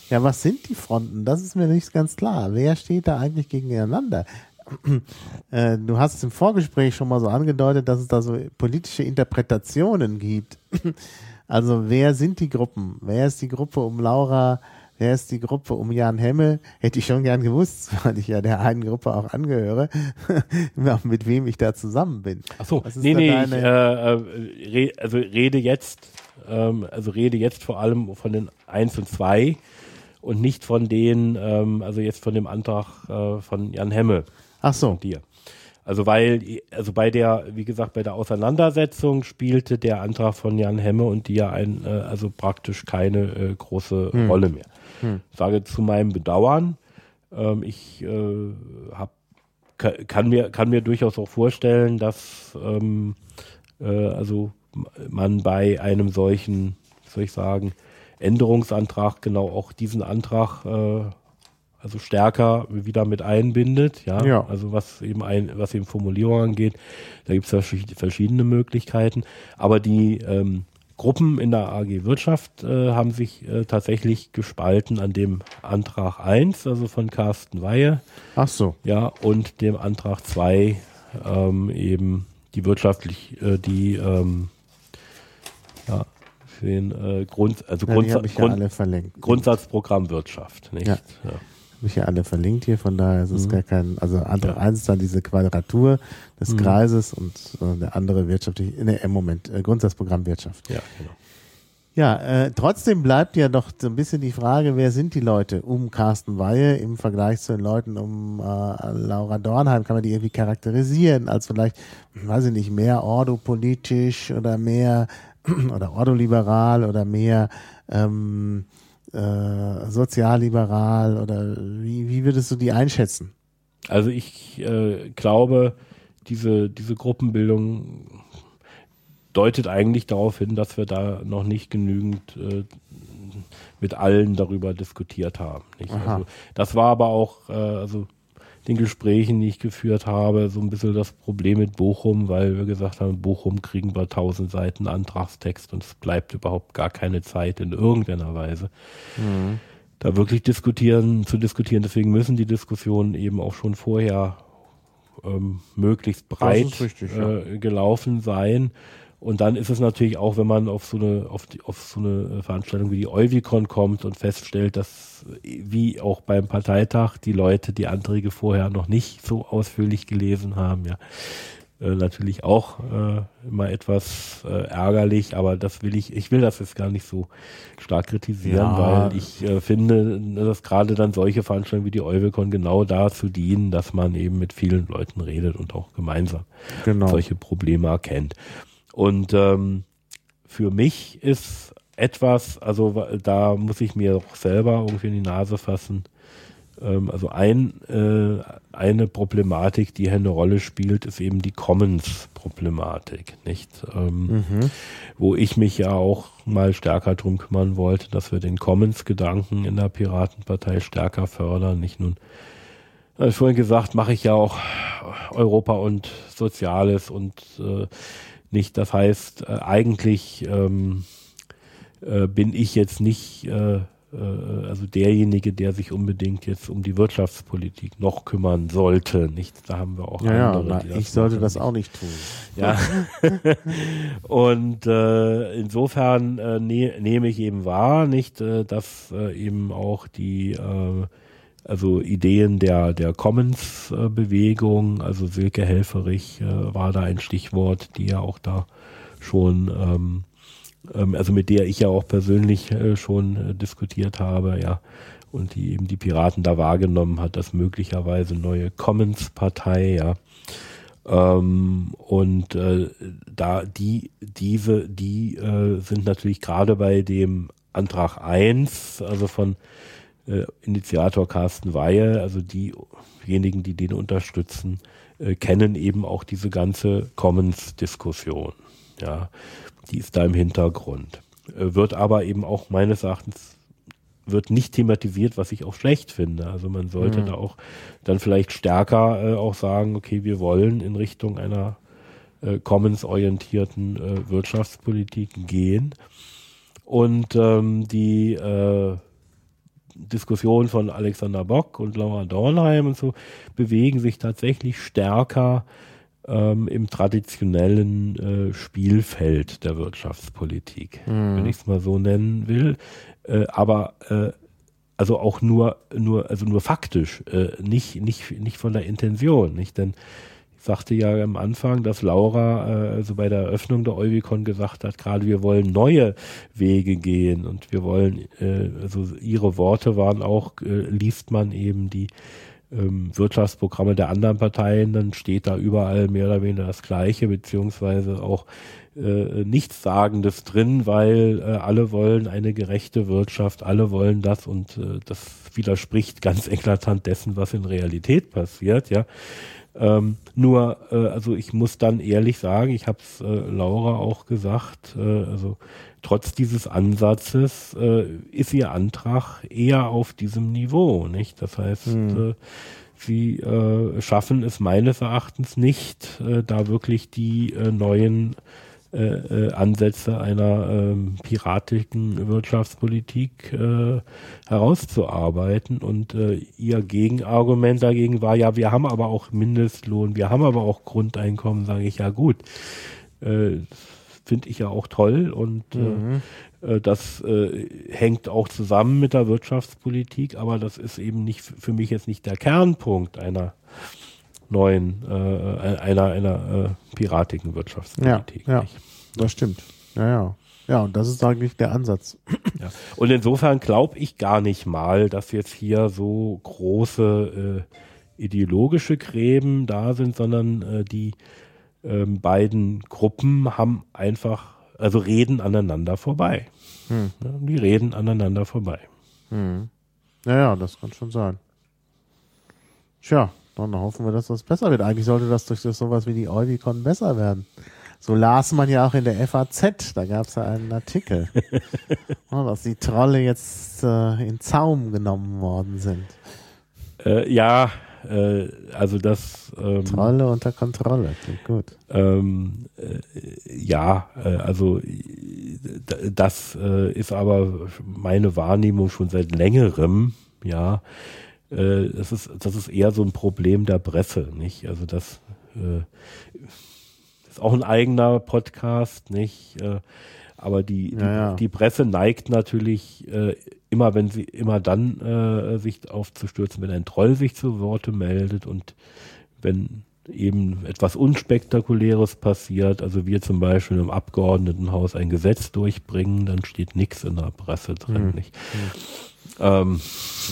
Ja, was sind die Fronten? Das ist mir nicht ganz klar. Wer steht da eigentlich gegeneinander? Äh, du hast es im Vorgespräch schon mal so angedeutet, dass es da so politische Interpretationen gibt. Also wer sind die Gruppen? Wer ist die Gruppe um Laura wer ist die Gruppe um Jan Hemme? Hätte ich schon gern gewusst, weil ich ja der einen Gruppe auch angehöre, mit wem ich da zusammen bin. Ach so, nee, nee, ich, äh, äh, re, also rede jetzt, ähm, also rede jetzt vor allem von den 1 und 2 und nicht von den, ähm, also jetzt von dem Antrag äh, von Jan Hemme. Ach so. Dir. Also weil, also bei der, wie gesagt, bei der Auseinandersetzung spielte der Antrag von Jan Hemme und dir ein, äh, also praktisch keine äh, große hm. Rolle mehr. Hm. Sage zu meinem Bedauern, ähm, ich äh, habe kann mir, kann mir durchaus auch vorstellen, dass ähm, äh, also man bei einem solchen, soll ich sagen, Änderungsantrag genau auch diesen Antrag äh, also stärker wieder mit einbindet, ja? ja. Also was eben ein, was eben Formulierung angeht, da gibt es verschiedene Möglichkeiten. Aber die ähm, Gruppen in der AG Wirtschaft äh, haben sich äh, tatsächlich gespalten an dem Antrag 1, also von Carsten Weihe. Ach so. Ja, und dem Antrag 2 ähm, eben die wirtschaftlich, äh, die ähm, ja, für den äh, Grund, also ja, Grund, ja Grundsatzprogramm Wirtschaft, nicht? Ja. Habe ich ja alle verlinkt hier, von daher ist es mhm. gar kein, also andere, eins ist dann diese Quadratur des mhm. Kreises und äh, der andere wirtschaftlich, ne, im Moment, äh, Grundsatzprogramm Wirtschaft. Ja, genau. Ja, äh, trotzdem bleibt ja doch so ein bisschen die Frage, wer sind die Leute um Carsten Weihe im Vergleich zu den Leuten um äh, Laura Dornheim? Kann man die irgendwie charakterisieren als vielleicht, weiß ich nicht, mehr ordopolitisch oder mehr oder ordoliberal oder mehr ähm, äh, sozialliberal oder wie, wie würdest du die einschätzen? Also ich äh, glaube, diese, diese Gruppenbildung deutet eigentlich darauf hin, dass wir da noch nicht genügend äh, mit allen darüber diskutiert haben. Also, das war aber auch, äh, also den Gesprächen, die ich geführt habe, so ein bisschen das Problem mit Bochum, weil wir gesagt haben, Bochum kriegen wir tausend Seiten Antragstext und es bleibt überhaupt gar keine Zeit in irgendeiner Weise. Mhm. Da wirklich diskutieren, zu diskutieren. Deswegen müssen die Diskussionen eben auch schon vorher ähm, möglichst breit richtig, äh, ja. gelaufen sein. Und dann ist es natürlich auch, wenn man auf so eine, auf, die, auf so eine Veranstaltung wie die Euvicon kommt und feststellt, dass wie auch beim Parteitag die Leute die Anträge vorher noch nicht so ausführlich gelesen haben, ja. Äh, natürlich auch äh, immer etwas äh, ärgerlich, aber das will ich, ich will das jetzt gar nicht so stark kritisieren, ja. weil ich äh, finde, dass gerade dann solche Veranstaltungen wie die Euvicon genau dazu dienen, dass man eben mit vielen Leuten redet und auch gemeinsam genau. solche Probleme erkennt. Und ähm, für mich ist etwas, also da muss ich mir auch selber irgendwie in die Nase fassen. Ähm, also ein, äh, eine Problematik, die hier eine Rolle spielt, ist eben die Commons-Problematik, nicht? Ähm, mhm. Wo ich mich ja auch mal stärker drum kümmern wollte, dass wir den Commons-Gedanken in der Piratenpartei stärker fördern. Nicht nun, wie vorhin gesagt, mache ich ja auch Europa und Soziales und äh, nicht. Das heißt, äh, eigentlich ähm, äh, bin ich jetzt nicht äh, äh, also derjenige, der sich unbedingt jetzt um die Wirtschaftspolitik noch kümmern sollte. Nicht, da haben wir auch ja, andere. Ja, ich sollte das auch nicht tun. Ja. Und äh, insofern äh, ne, nehme ich eben wahr, nicht, äh, dass äh, eben auch die also Ideen der, der Commons-Bewegung, also Silke Helferich äh, war da ein Stichwort, die ja auch da schon, ähm, ähm, also mit der ich ja auch persönlich äh, schon äh, diskutiert habe, ja, und die eben die Piraten da wahrgenommen hat, dass möglicherweise neue Commons-Partei, ja, ähm, und äh, da die, diese, die äh, sind natürlich gerade bei dem Antrag 1, also von äh, Initiator Carsten Weihe, also diejenigen, die den unterstützen, äh, kennen eben auch diese ganze Commons-Diskussion. Ja, die ist da im Hintergrund. Äh, wird aber eben auch meines Erachtens wird nicht thematisiert, was ich auch schlecht finde. Also man sollte mhm. da auch dann vielleicht stärker äh, auch sagen, okay, wir wollen in Richtung einer äh, commons-orientierten äh, Wirtschaftspolitik gehen. Und ähm, die äh, Diskussionen von Alexander Bock und Laura Dornheim und so bewegen sich tatsächlich stärker ähm, im traditionellen äh, Spielfeld der Wirtschaftspolitik, mhm. wenn ich es mal so nennen will. Äh, aber äh, also auch nur, nur, also nur faktisch, äh, nicht, nicht, nicht von der Intention, nicht? Denn sagte ja am Anfang, dass Laura äh, also bei der Eröffnung der Euvicon gesagt hat, gerade wir wollen neue Wege gehen und wir wollen, äh, also ihre Worte waren auch, äh, liest man eben die ähm, Wirtschaftsprogramme der anderen Parteien, dann steht da überall mehr oder weniger das Gleiche, beziehungsweise auch äh, Nichtssagendes drin, weil äh, alle wollen eine gerechte Wirtschaft, alle wollen das und äh, das widerspricht ganz eklatant dessen, was in Realität passiert, ja. Ähm, nur, äh, also ich muss dann ehrlich sagen, ich habe es äh, Laura auch gesagt, äh, also trotz dieses Ansatzes äh, ist ihr Antrag eher auf diesem Niveau, nicht? Das heißt, hm. äh, sie äh, schaffen es meines Erachtens nicht, äh, da wirklich die äh, neuen äh, äh, Ansätze einer ähm, piratischen Wirtschaftspolitik äh, herauszuarbeiten. Und äh, ihr Gegenargument dagegen war, ja, wir haben aber auch Mindestlohn, wir haben aber auch Grundeinkommen, sage ich, ja gut. Äh, Finde ich ja auch toll und äh, mhm. äh, das äh, hängt auch zusammen mit der Wirtschaftspolitik, aber das ist eben nicht für mich jetzt nicht der Kernpunkt einer neuen, äh, einer, einer äh, piratigen Wirtschaftspolitik. Ja, ja das stimmt. Ja, ja. Ja, und das ist eigentlich der Ansatz. Ja. Und insofern glaube ich gar nicht mal, dass jetzt hier so große äh, ideologische Gräben da sind, sondern äh, die ähm, beiden Gruppen haben einfach, also reden aneinander vorbei. Hm. Ja, die reden aneinander vorbei. Hm. Ja, das kann schon sein. Tja, dann hoffen wir, dass das besser wird. Eigentlich sollte das durch sowas wie die Eudicon besser werden. So las man ja auch in der FAZ, da gab es ja einen Artikel, dass die Trolle jetzt äh, in Zaum genommen worden sind. Äh, ja, äh, also das. Ähm, Trolle unter Kontrolle, klingt gut. Ähm, äh, ja, äh, also das äh, ist aber meine Wahrnehmung schon seit längerem, ja. Das, ist, das ist eher so ein Problem der Presse, nicht? Also das ist auch ein eigener Podcast, nicht? Äh, aber die, die, ja, ja. die, Presse neigt natürlich äh, immer, wenn sie immer dann äh, sich aufzustürzen, wenn ein Troll sich zu Worte meldet und wenn eben etwas Unspektakuläres passiert, also wir zum Beispiel im Abgeordnetenhaus ein Gesetz durchbringen, dann steht nichts in der Presse drin. Hm. Nicht? Hm. Ähm,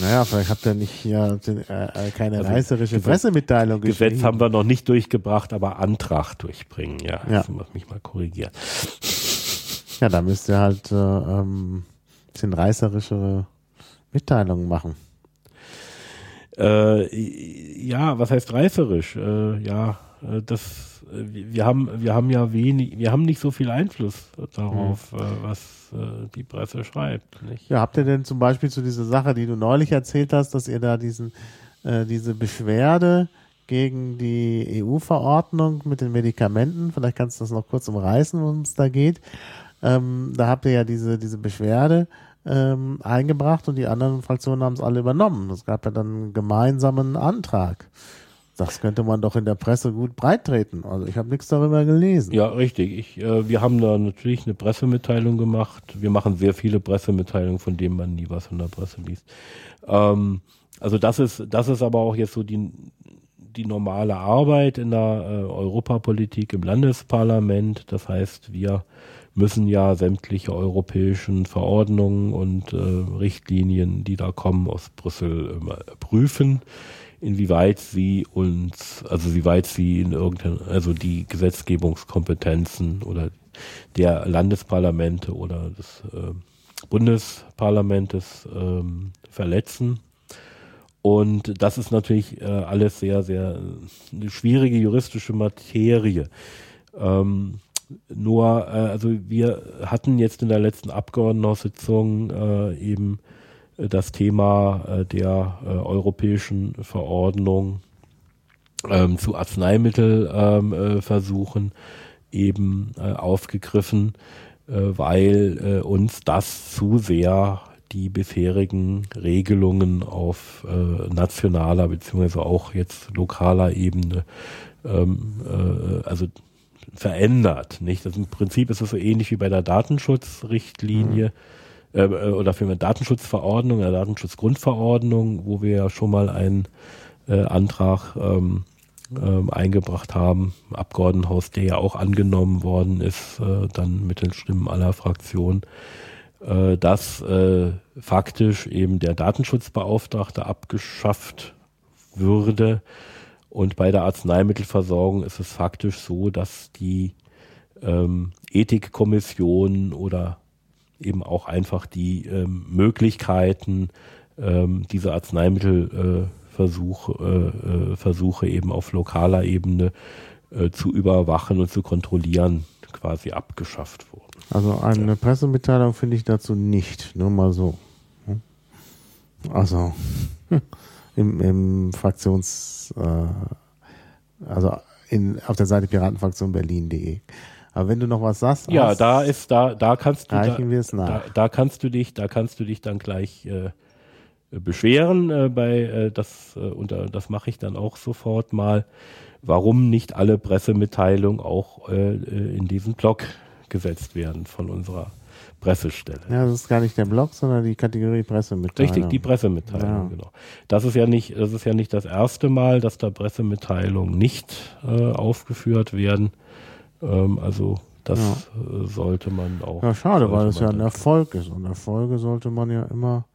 naja, vielleicht habt ihr nicht hier äh, keine also reißerische Gesetz, Pressemitteilung geschrieben. Gesetz haben wir noch nicht durchgebracht, aber Antrag durchbringen, ja. ja. Das muss mich mal korrigieren. Ja, da müsst ihr halt äh, ähm, bisschen reißerischere Mitteilungen machen. Äh, ja, was heißt reißerisch? Äh, ja, äh, das, äh, wir haben, wir haben ja wenig, wir haben nicht so viel Einfluss darauf, hm. was die Presse schreibt. Nicht? Ja, habt ihr denn zum Beispiel zu dieser Sache, die du neulich erzählt hast, dass ihr da diesen, äh, diese Beschwerde gegen die EU-Verordnung mit den Medikamenten, vielleicht kannst du das noch kurz umreißen, worum es da geht. Ähm, da habt ihr ja diese, diese Beschwerde ähm, eingebracht und die anderen Fraktionen haben es alle übernommen. Es gab ja dann einen gemeinsamen Antrag. Das könnte man doch in der Presse gut breittreten. Also ich habe nichts darüber gelesen. Ja, richtig. Ich, äh, wir haben da natürlich eine Pressemitteilung gemacht. Wir machen sehr viele Pressemitteilungen, von denen man nie was von der Presse liest. Ähm, also das ist, das ist aber auch jetzt so die, die normale Arbeit in der äh, Europapolitik im Landesparlament. Das heißt, wir müssen ja sämtliche europäischen Verordnungen und äh, Richtlinien, die da kommen aus Brüssel, prüfen inwieweit sie uns, also wie weit sie in irgendein, also die Gesetzgebungskompetenzen oder der Landesparlamente oder des äh, Bundesparlamentes ähm, verletzen. Und das ist natürlich äh, alles sehr, sehr eine schwierige juristische Materie. Ähm, nur, äh, also wir hatten jetzt in der letzten Abgeordnetensitzung äh, eben das Thema äh, der äh, europäischen Verordnung ähm, zu Arzneimittelversuchen ähm, äh, eben aufgegriffen, weil uns das zu sehr die bisherigen Regelungen auf nationaler beziehungsweise auch jetzt lokaler Ebene ähm, also verändert. Nicht? Das Im Prinzip ist es so ähnlich wie bei der Datenschutzrichtlinie. Mhm äh, äh, oder für eine Datenschutzverordnung, eine Datenschutzgrundverordnung, wo wir ja schon mal einen äh, Antrag ähm, ähm, eingebracht haben, Abgeordnetenhaus, der ja auch angenommen worden ist, äh, dann mit den Stimmen aller Fraktionen, äh, dass äh, faktisch eben der Datenschutzbeauftragte abgeschafft würde. Und bei der Arzneimittelversorgung ist es faktisch so, dass die ähm, Ethikkommission oder eben auch einfach die ähm, Möglichkeiten, ähm, diese Arzneimittel äh, äh, Versuche eben auf lokaler Ebene äh, zu überwachen und zu kontrollieren quasi abgeschafft wurden. Also eine Pressemitteilung finde ich dazu nicht, nur mal so. Hm? Also im, im Fraktions, äh, also in, auf der Seite Piratenfraktion Berlin.de. Aber wenn du noch was sagst, ja, hast, da ist da da kannst du nach. Da, da, kannst du dich da kannst du dich dann gleich äh, beschweren äh, bei äh, das äh, und das mache ich dann auch sofort mal. Warum nicht alle Pressemitteilungen auch äh, äh, in diesen Blog gesetzt werden von unserer Pressestelle. Ja, das ist gar nicht der Blog, sondern die Kategorie Pressemitteilung. Richtig, die Pressemitteilung, ja. genau. Das ist ja nicht, das ist ja nicht das erste Mal, dass da Pressemitteilungen nicht äh, aufgeführt werden. Ähm, also das ja. Äh, sollte man auch. Ja, schade, weil es ja ein Erfolg ist. Und Erfolge sollte man ja immer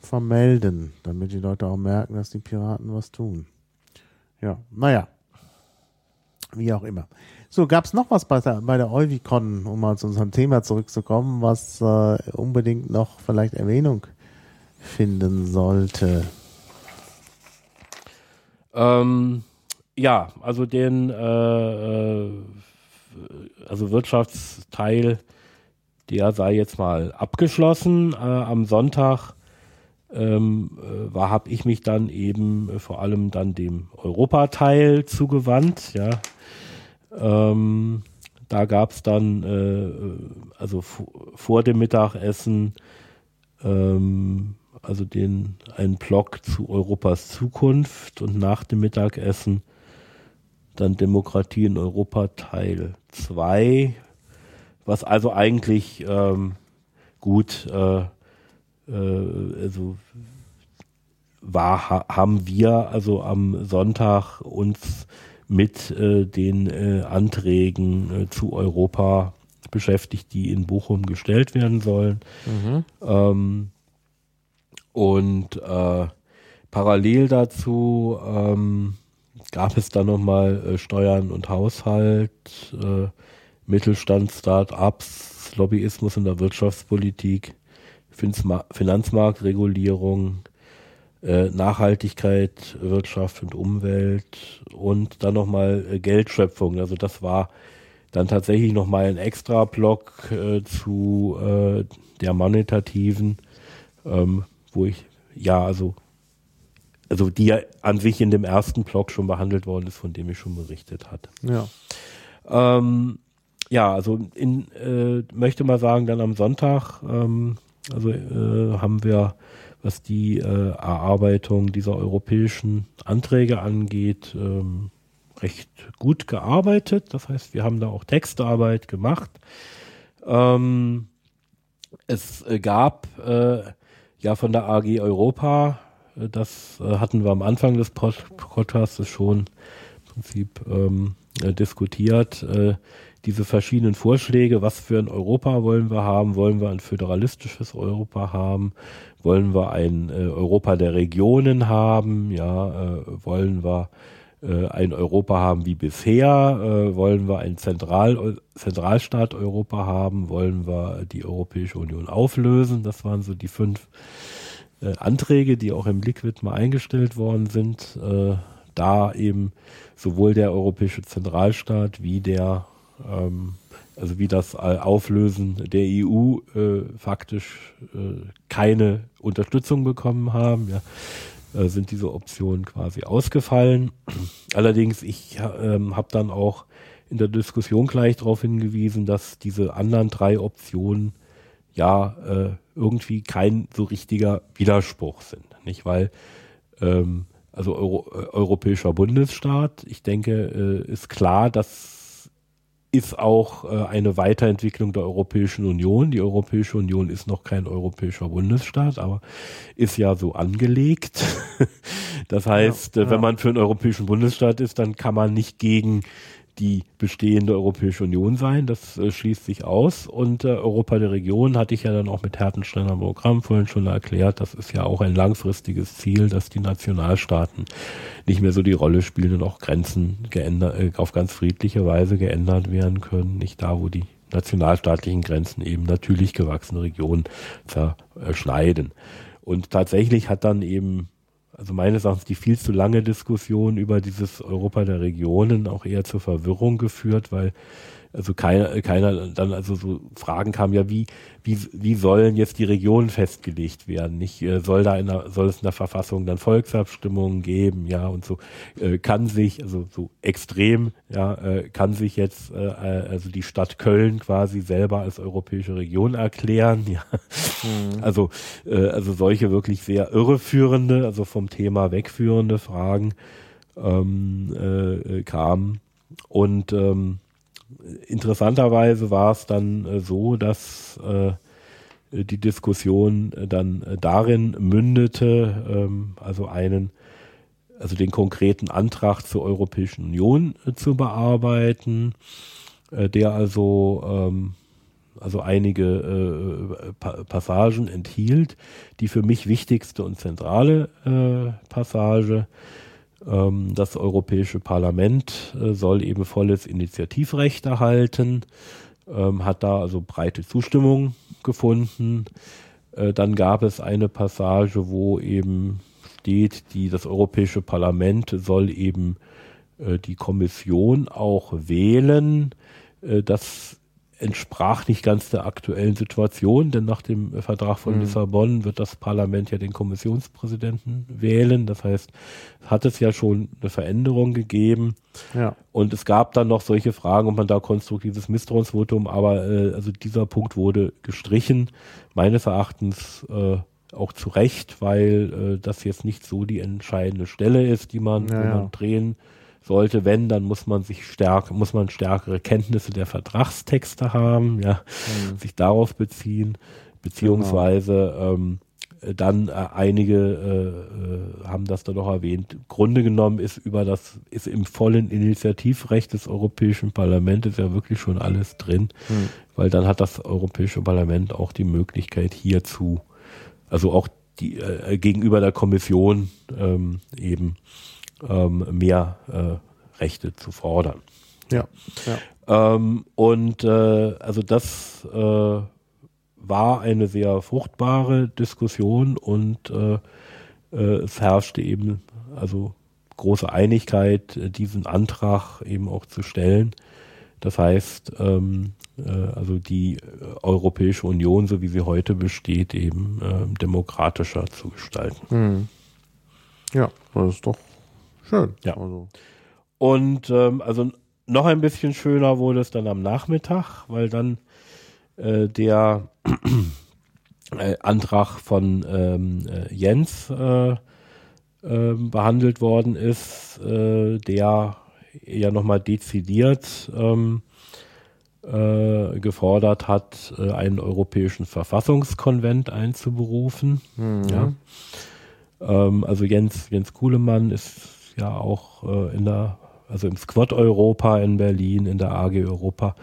vermelden, damit die Leute auch merken, dass die Piraten was tun. Ja, naja. Wie auch immer. So, gab es noch was bei der, bei der Euvicon, um mal zu unserem Thema zurückzukommen, was äh, unbedingt noch vielleicht Erwähnung finden sollte? Ähm, ja, also den äh, äh, also Wirtschaftsteil, der sei jetzt mal abgeschlossen. Äh, am Sonntag ähm, äh, habe ich mich dann eben äh, vor allem dann dem Europateil zugewandt, ja. Ähm, da gab es dann, äh, also vor dem Mittagessen, ähm, also den einen Blog zu Europas Zukunft und nach dem Mittagessen dann Demokratie in Europa Teil 2, was also eigentlich ähm, gut, äh, äh, also war, ha, haben wir also am Sonntag uns mit äh, den äh, Anträgen äh, zu Europa beschäftigt, die in Bochum gestellt werden sollen. Mhm. Ähm, und äh, parallel dazu ähm, gab es dann nochmal äh, Steuern und Haushalt, äh, Mittelstand, Start-ups, Lobbyismus in der Wirtschaftspolitik, Finanzmarktregulierung, äh, Nachhaltigkeit, Wirtschaft und Umwelt und dann nochmal äh, Geldschöpfung. Also das war dann tatsächlich nochmal ein extra Block äh, zu äh, der monetativen, ähm, wo ich, ja, also, also die ja an sich in dem ersten Block schon behandelt worden ist, von dem ich schon berichtet hatte. Ja. Ähm, ja, also in, äh, möchte mal sagen, dann am Sonntag, ähm, also äh, haben wir was die äh, Erarbeitung dieser europäischen Anträge angeht, ähm, recht gut gearbeitet. Das heißt, wir haben da auch Textarbeit gemacht. Ähm, es gab äh, ja von der AG Europa, das äh, hatten wir am Anfang des Pod Podcasts schon im Prinzip ähm, äh, diskutiert, äh, diese verschiedenen Vorschläge, was für ein Europa wollen wir haben, wollen wir ein föderalistisches Europa haben, wollen wir ein äh, Europa der Regionen haben? Ja, äh, wollen wir äh, ein Europa haben wie bisher? Äh, wollen wir ein Zentral Zentralstaat Europa haben? Wollen wir die Europäische Union auflösen? Das waren so die fünf äh, Anträge, die auch im Liquid mal eingestellt worden sind. Äh, da eben sowohl der Europäische Zentralstaat wie der ähm, also wie das Auflösen der EU äh, faktisch äh, keine Unterstützung bekommen haben, ja, äh, sind diese Optionen quasi ausgefallen. Allerdings, ich ähm, habe dann auch in der Diskussion gleich darauf hingewiesen, dass diese anderen drei Optionen ja äh, irgendwie kein so richtiger Widerspruch sind, nicht? Weil ähm, also Euro, äh, europäischer Bundesstaat, ich denke, äh, ist klar, dass ist auch äh, eine Weiterentwicklung der Europäischen Union. Die Europäische Union ist noch kein europäischer Bundesstaat, aber ist ja so angelegt. das heißt, ja, ja. wenn man für einen europäischen Bundesstaat ist, dann kann man nicht gegen die bestehende Europäische Union sein. Das äh, schließt sich aus. Und äh, Europa der Region hatte ich ja dann auch mit Hertensteiner Programm vorhin schon erklärt. Das ist ja auch ein langfristiges Ziel, dass die Nationalstaaten nicht mehr so die Rolle spielen und auch Grenzen geändert, äh, auf ganz friedliche Weise geändert werden können. Nicht da, wo die nationalstaatlichen Grenzen eben natürlich gewachsene Regionen zerschneiden. Und tatsächlich hat dann eben also meines Erachtens die viel zu lange Diskussion über dieses Europa der Regionen auch eher zur Verwirrung geführt, weil also keiner, keiner dann also so Fragen kamen ja, wie, wie, wie sollen jetzt die Regionen festgelegt werden? Nicht, äh, soll da in der, soll es in der Verfassung dann Volksabstimmungen geben, ja, und so äh, kann sich, also so extrem, ja, äh, kann sich jetzt äh, also die Stadt Köln quasi selber als europäische Region erklären, ja. Mhm. Also, äh, also solche wirklich sehr irreführende, also vom Thema wegführende Fragen ähm, äh, kamen. Und ähm, interessanterweise war es dann äh, so, dass äh, die Diskussion äh, dann darin mündete, ähm, also einen, also den konkreten Antrag zur Europäischen Union zu bearbeiten, der also ähm, also einige äh, pa Passagen enthielt. Die für mich wichtigste und zentrale äh, Passage das Europäische Parlament äh, soll eben volles Initiativrecht erhalten, ähm, hat da also breite Zustimmung gefunden. Äh, dann gab es eine Passage, wo eben steht, die, das Europäische Parlament soll eben äh, die Kommission auch wählen. Das entsprach nicht ganz der aktuellen Situation, denn nach dem Vertrag von mhm. Lissabon wird das Parlament ja den Kommissionspräsidenten wählen. Das heißt, hat es ja schon eine Veränderung gegeben. Ja. Und es gab dann noch solche Fragen, ob man da konstruktives Misstrauensvotum, aber äh, also dieser Punkt wurde gestrichen, meines Erachtens äh, auch zu Recht, weil äh, das jetzt nicht so die entscheidende Stelle ist, die man, ja, man drehen sollte, wenn, dann muss man sich stärk, muss man stärkere Kenntnisse der Vertragstexte haben, ja, mhm. sich darauf beziehen, beziehungsweise genau. ähm, dann äh, einige äh, äh, haben das dann noch erwähnt. Grunde genommen ist über das ist im vollen Initiativrecht des Europäischen Parlaments ja wirklich schon alles drin, mhm. weil dann hat das Europäische Parlament auch die Möglichkeit hierzu, also auch die äh, gegenüber der Kommission ähm, eben ähm, mehr äh, Rechte zu fordern. Ja. ja. Ähm, und äh, also das äh, war eine sehr fruchtbare Diskussion und äh, äh, es herrschte eben also große Einigkeit, äh, diesen Antrag eben auch zu stellen. Das heißt, ähm, äh, also die Europäische Union, so wie sie heute besteht, eben demokratischer zu gestalten. Hm. Ja, das ist doch Schön. Ja. Also. Und ähm, also noch ein bisschen schöner wurde es dann am Nachmittag, weil dann äh, der äh, Antrag von ähm, äh, Jens äh, ähm, behandelt worden ist, äh, der ja nochmal dezidiert ähm, äh, gefordert hat, einen europäischen Verfassungskonvent einzuberufen. Mhm. Ja. Ähm, also Jens, Jens Kuhlemann ist ja auch äh, in der, also im Squad Europa in Berlin, in der AG Europa.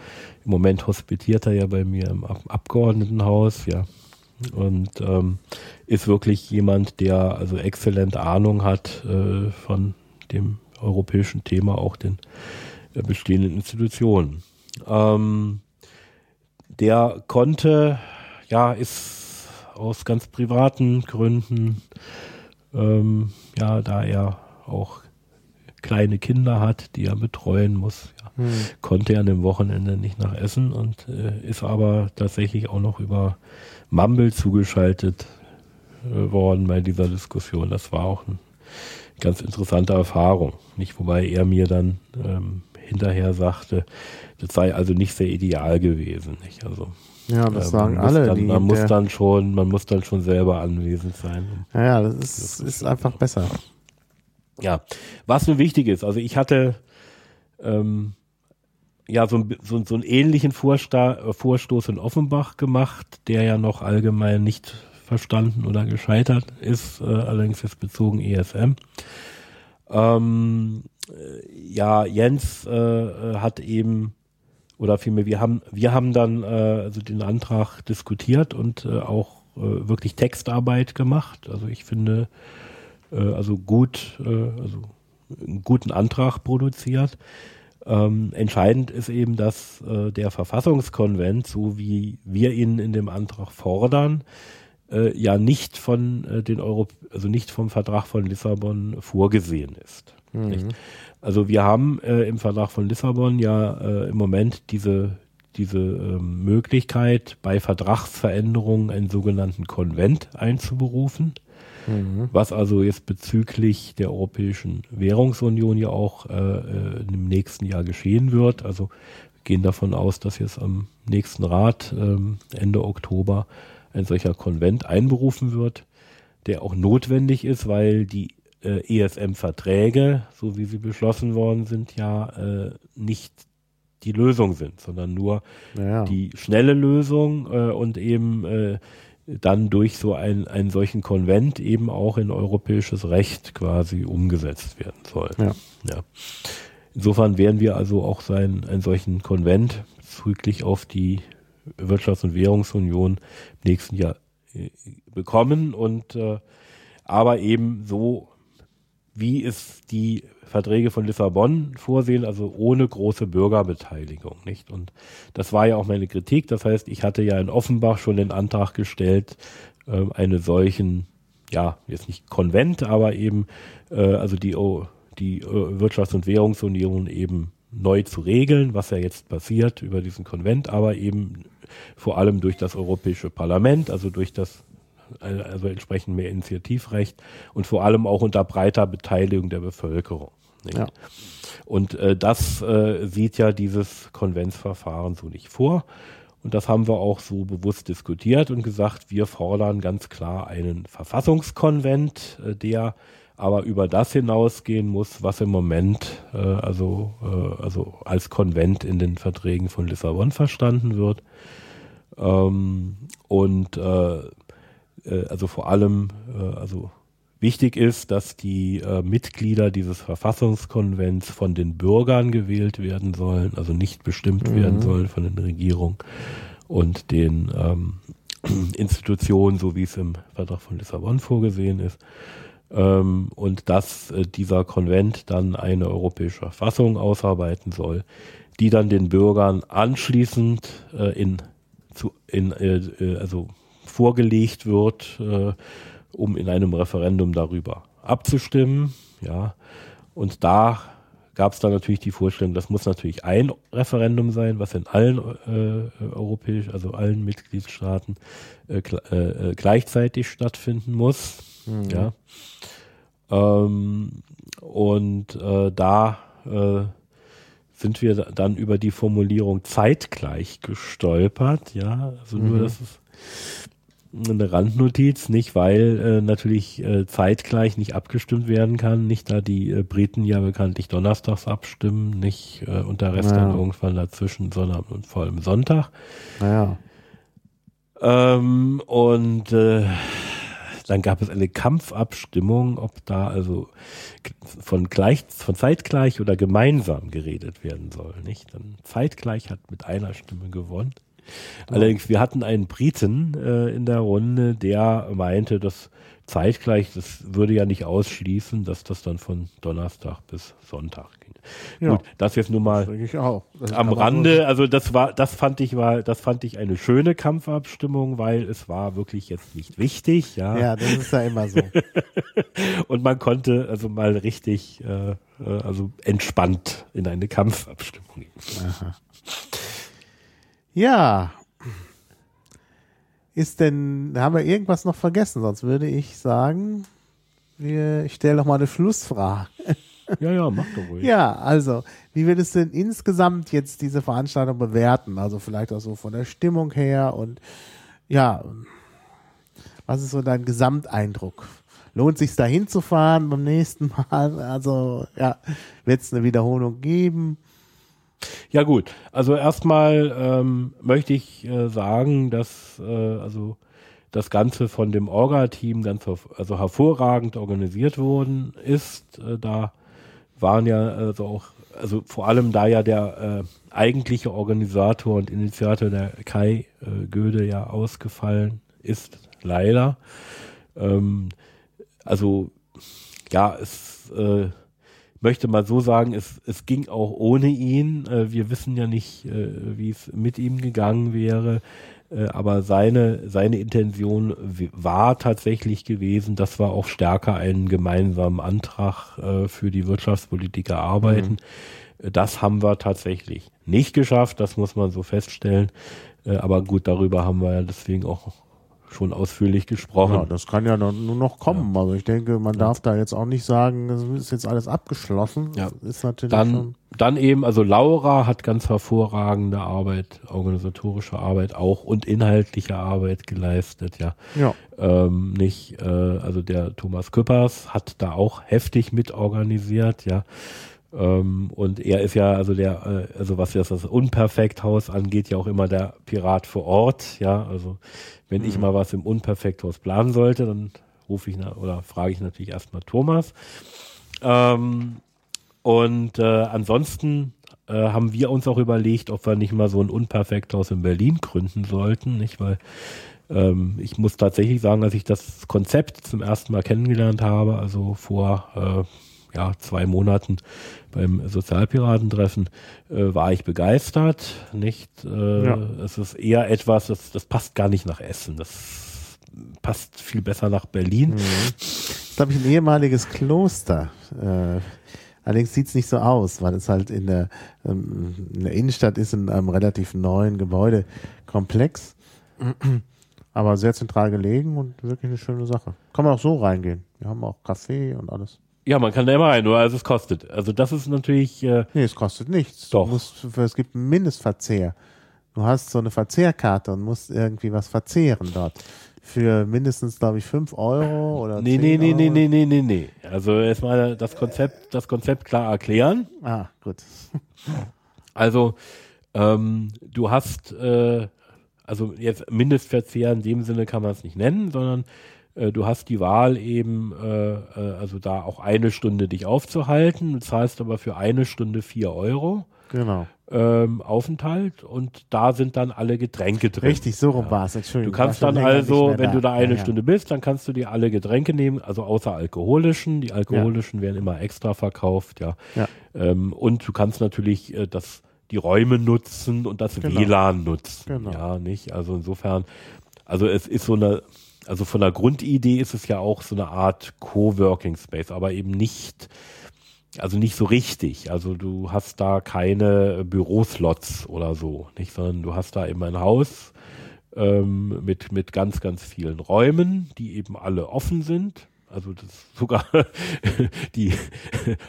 Im Moment hospitiert er ja bei mir im Abgeordnetenhaus, ja. Und ähm, ist wirklich jemand, der also exzellent Ahnung hat äh, von dem europäischen Thema, auch den äh, bestehenden Institutionen. Ähm, der konnte, ja, ist aus ganz privaten Gründen, ähm, ja, da er auch kleine Kinder hat, die er betreuen muss. Ja. Hm. Konnte er an dem Wochenende nicht nach Essen und äh, ist aber tatsächlich auch noch über Mumble zugeschaltet äh, worden bei dieser Diskussion. Das war auch eine ganz interessante Erfahrung. Nicht, wobei er mir dann ähm, hinterher sagte, das sei also nicht sehr ideal gewesen. Nicht? Also ja, das äh, sagen alle. Dann, man muss dann schon, man muss dann schon selber anwesend sein. Ja, ja das ist, das ist, ist einfach besser. Ja, was nur wichtig ist, also ich hatte ähm, ja so, so, so einen ähnlichen Vorsta Vorstoß in Offenbach gemacht, der ja noch allgemein nicht verstanden oder gescheitert ist, äh, allerdings jetzt bezogen ESM. Ähm, äh, ja, Jens äh, äh, hat eben oder vielmehr wir haben wir haben dann äh, also den Antrag diskutiert und äh, auch äh, wirklich Textarbeit gemacht. Also ich finde äh, also gut, äh, also einen guten Antrag produziert. Ähm, entscheidend ist eben, dass äh, der Verfassungskonvent, so wie wir ihn in dem Antrag fordern, äh, ja nicht von äh, den Euro, also nicht vom Vertrag von Lissabon vorgesehen ist. Mhm. Also wir haben äh, im Vertrag von Lissabon ja äh, im Moment diese diese ähm, Möglichkeit, bei Vertragsveränderungen einen sogenannten Konvent einzuberufen, mhm. was also jetzt bezüglich der Europäischen Währungsunion ja auch äh, äh im nächsten Jahr geschehen wird. Also wir gehen davon aus, dass jetzt am nächsten Rat ähm, Ende Oktober ein solcher Konvent einberufen wird, der auch notwendig ist, weil die äh, ESM-Verträge, so wie sie beschlossen worden sind, ja äh, nicht die Lösung sind, sondern nur ja. die schnelle Lösung äh, und eben äh, dann durch so ein, einen solchen Konvent eben auch in europäisches Recht quasi umgesetzt werden soll. Ja. ja. Insofern werden wir also auch sein, einen solchen Konvent zügig auf die Wirtschafts- und Währungsunion im nächsten Jahr äh, bekommen und äh, aber eben so, wie es die Verträge von Lissabon vorsehen, also ohne große Bürgerbeteiligung, nicht? Und das war ja auch meine Kritik. Das heißt, ich hatte ja in Offenbach schon den Antrag gestellt, äh, eine solchen, ja, jetzt nicht Konvent, aber eben, äh, also die, oh, die äh, Wirtschafts- und Währungsunion eben neu zu regeln, was ja jetzt passiert über diesen Konvent, aber eben vor allem durch das Europäische Parlament, also durch das also entsprechend mehr Initiativrecht und vor allem auch unter breiter Beteiligung der Bevölkerung. Ja. Und äh, das äh, sieht ja dieses Konventsverfahren so nicht vor. Und das haben wir auch so bewusst diskutiert und gesagt, wir fordern ganz klar einen Verfassungskonvent, äh, der aber über das hinausgehen muss, was im Moment äh, also, äh, also als Konvent in den Verträgen von Lissabon verstanden wird. Ähm, und äh, äh also vor allem, äh, also Wichtig ist, dass die äh, Mitglieder dieses Verfassungskonvents von den Bürgern gewählt werden sollen, also nicht bestimmt mhm. werden sollen von den Regierungen und den ähm, Institutionen, so wie es im Vertrag von Lissabon vorgesehen ist. Ähm, und dass äh, dieser Konvent dann eine europäische Verfassung ausarbeiten soll, die dann den Bürgern anschließend äh, in, zu, in äh, äh also vorgelegt wird äh, um in einem Referendum darüber abzustimmen. Ja, und da gab es dann natürlich die Vorstellung, das muss natürlich ein Referendum sein, was in allen äh, europäisch, also allen Mitgliedstaaten äh, äh, gleichzeitig stattfinden muss. Mhm. Ja. Ähm, und äh, da äh, sind wir dann über die Formulierung zeitgleich gestolpert. Ja, also mhm. nur, dass es eine Randnotiz, nicht weil äh, natürlich äh, zeitgleich nicht abgestimmt werden kann, nicht da die äh, Briten ja bekanntlich donnerstags abstimmen, nicht äh, und der Rest naja. dann irgendwann dazwischen, sondern und vor allem Sonntag. Naja. Ähm, und äh, dann gab es eine Kampfabstimmung, ob da also von gleich, von zeitgleich oder gemeinsam geredet werden soll, nicht? Dann zeitgleich hat mit einer Stimme gewonnen. Allerdings, wir hatten einen Briten äh, in der Runde, der meinte, dass zeitgleich, das würde ja nicht ausschließen, dass das dann von Donnerstag bis Sonntag ging. Ja, Gut, das jetzt nur mal am Rande, also das war, das fand ich war, das fand ich eine schöne Kampfabstimmung, weil es war wirklich jetzt nicht wichtig, ja. Ja, das ist ja immer so. Und man konnte also mal richtig, äh, äh also entspannt in eine Kampfabstimmung gehen. Aha. Ja. Ist denn, haben wir irgendwas noch vergessen? Sonst würde ich sagen, wir, ich stelle noch mal eine Schlussfrage. Ja, ja, mach doch ruhig. Ja, also, wie würdest du denn insgesamt jetzt diese Veranstaltung bewerten? Also vielleicht auch so von der Stimmung her und ja, was ist so dein Gesamteindruck? Lohnt sich da hinzufahren beim nächsten Mal? Also, ja, wird es eine Wiederholung geben? Ja gut, also erstmal ähm, möchte ich äh, sagen, dass äh, also das Ganze von dem Orga-Team ganz also hervorragend organisiert worden ist. Äh, da waren ja also auch, also vor allem da ja der äh, eigentliche Organisator und Initiator der Kai äh, Göde ja ausgefallen ist, leider. Ähm, also ja, es äh, möchte mal so sagen, es, es ging auch ohne ihn. Äh, wir wissen ja nicht, äh, wie es mit ihm gegangen wäre. Äh, aber seine, seine Intention war tatsächlich gewesen, dass wir auch stärker einen gemeinsamen Antrag für die Wirtschaftspolitik erarbeiten. Mhm. Das haben wir tatsächlich nicht geschafft, das muss man so feststellen. Aber gut, darüber haben wir ja deswegen auch schon ausführlich gesprochen. Ja, das kann ja nur noch kommen. Ja. Also ich denke, man ja. darf da jetzt auch nicht sagen, das ist jetzt alles abgeschlossen. Ja. ist natürlich dann, dann eben, also Laura hat ganz hervorragende Arbeit, organisatorische Arbeit auch und inhaltliche Arbeit geleistet, ja. ja. Ähm, nicht, äh, also der Thomas Küppers hat da auch heftig mitorganisiert, ja. Ähm, und er ist ja, also der, äh, also was jetzt das Unperfekthaus angeht, ja auch immer der Pirat vor Ort, ja. Also wenn mhm. ich mal was im Unperfekthaus planen sollte, dann rufe ich nach, oder frage ich natürlich erstmal Thomas. Ähm, und äh, ansonsten äh, haben wir uns auch überlegt, ob wir nicht mal so ein Unperfekthaus in Berlin gründen sollten, nicht? Weil ähm, ich muss tatsächlich sagen, als ich das Konzept zum ersten Mal kennengelernt habe, also vor äh, ja, zwei Monaten beim Sozialpiratentreffen, äh, war ich begeistert. Nicht? Äh, ja. Es ist eher etwas, das, das passt gar nicht nach Essen. Das passt viel besser nach Berlin. Mhm. Das ist, glaube ich, ein ehemaliges Kloster. Äh, allerdings sieht es nicht so aus, weil es halt in der, ähm, in der Innenstadt ist, in einem relativ neuen Gebäudekomplex. Aber sehr zentral gelegen und wirklich eine schöne Sache. Kann man auch so reingehen. Wir haben auch Kaffee und alles. Ja, man kann da immer rein, nur also es kostet. Also das ist natürlich. Äh, nee, es kostet nichts. Doch. Musst, es gibt einen Mindestverzehr. Du hast so eine Verzehrkarte und musst irgendwie was verzehren dort. Für mindestens, glaube ich, 5 Euro oder Nee, nee, nee, nee, nee, nee, nee, nee. Also erstmal das Konzept, das Konzept klar erklären. Ah, gut. Also, ähm, du hast, äh, also jetzt Mindestverzehr in dem Sinne kann man es nicht nennen, sondern du hast die Wahl eben, äh, äh, also da auch eine Stunde dich aufzuhalten, du zahlst aber für eine Stunde vier Euro. Genau. Ähm, Aufenthalt und da sind dann alle Getränke drin. Richtig, so rum ja. war es. Entschuldigung. Du kannst dann also, wenn da. du da eine ja, Stunde ja. bist, dann kannst du dir alle Getränke nehmen, also außer alkoholischen. Die alkoholischen werden immer extra verkauft, ja. Ähm, und du kannst natürlich äh, das die Räume nutzen und das genau. WLAN nutzen. Genau. Ja, nicht? Also insofern, also es ist so eine, also von der Grundidee ist es ja auch so eine Art Coworking Space, aber eben nicht, also nicht so richtig. Also du hast da keine Büroslots oder so, nicht, sondern du hast da eben ein Haus ähm, mit, mit ganz, ganz vielen Räumen, die eben alle offen sind. Also das ist sogar die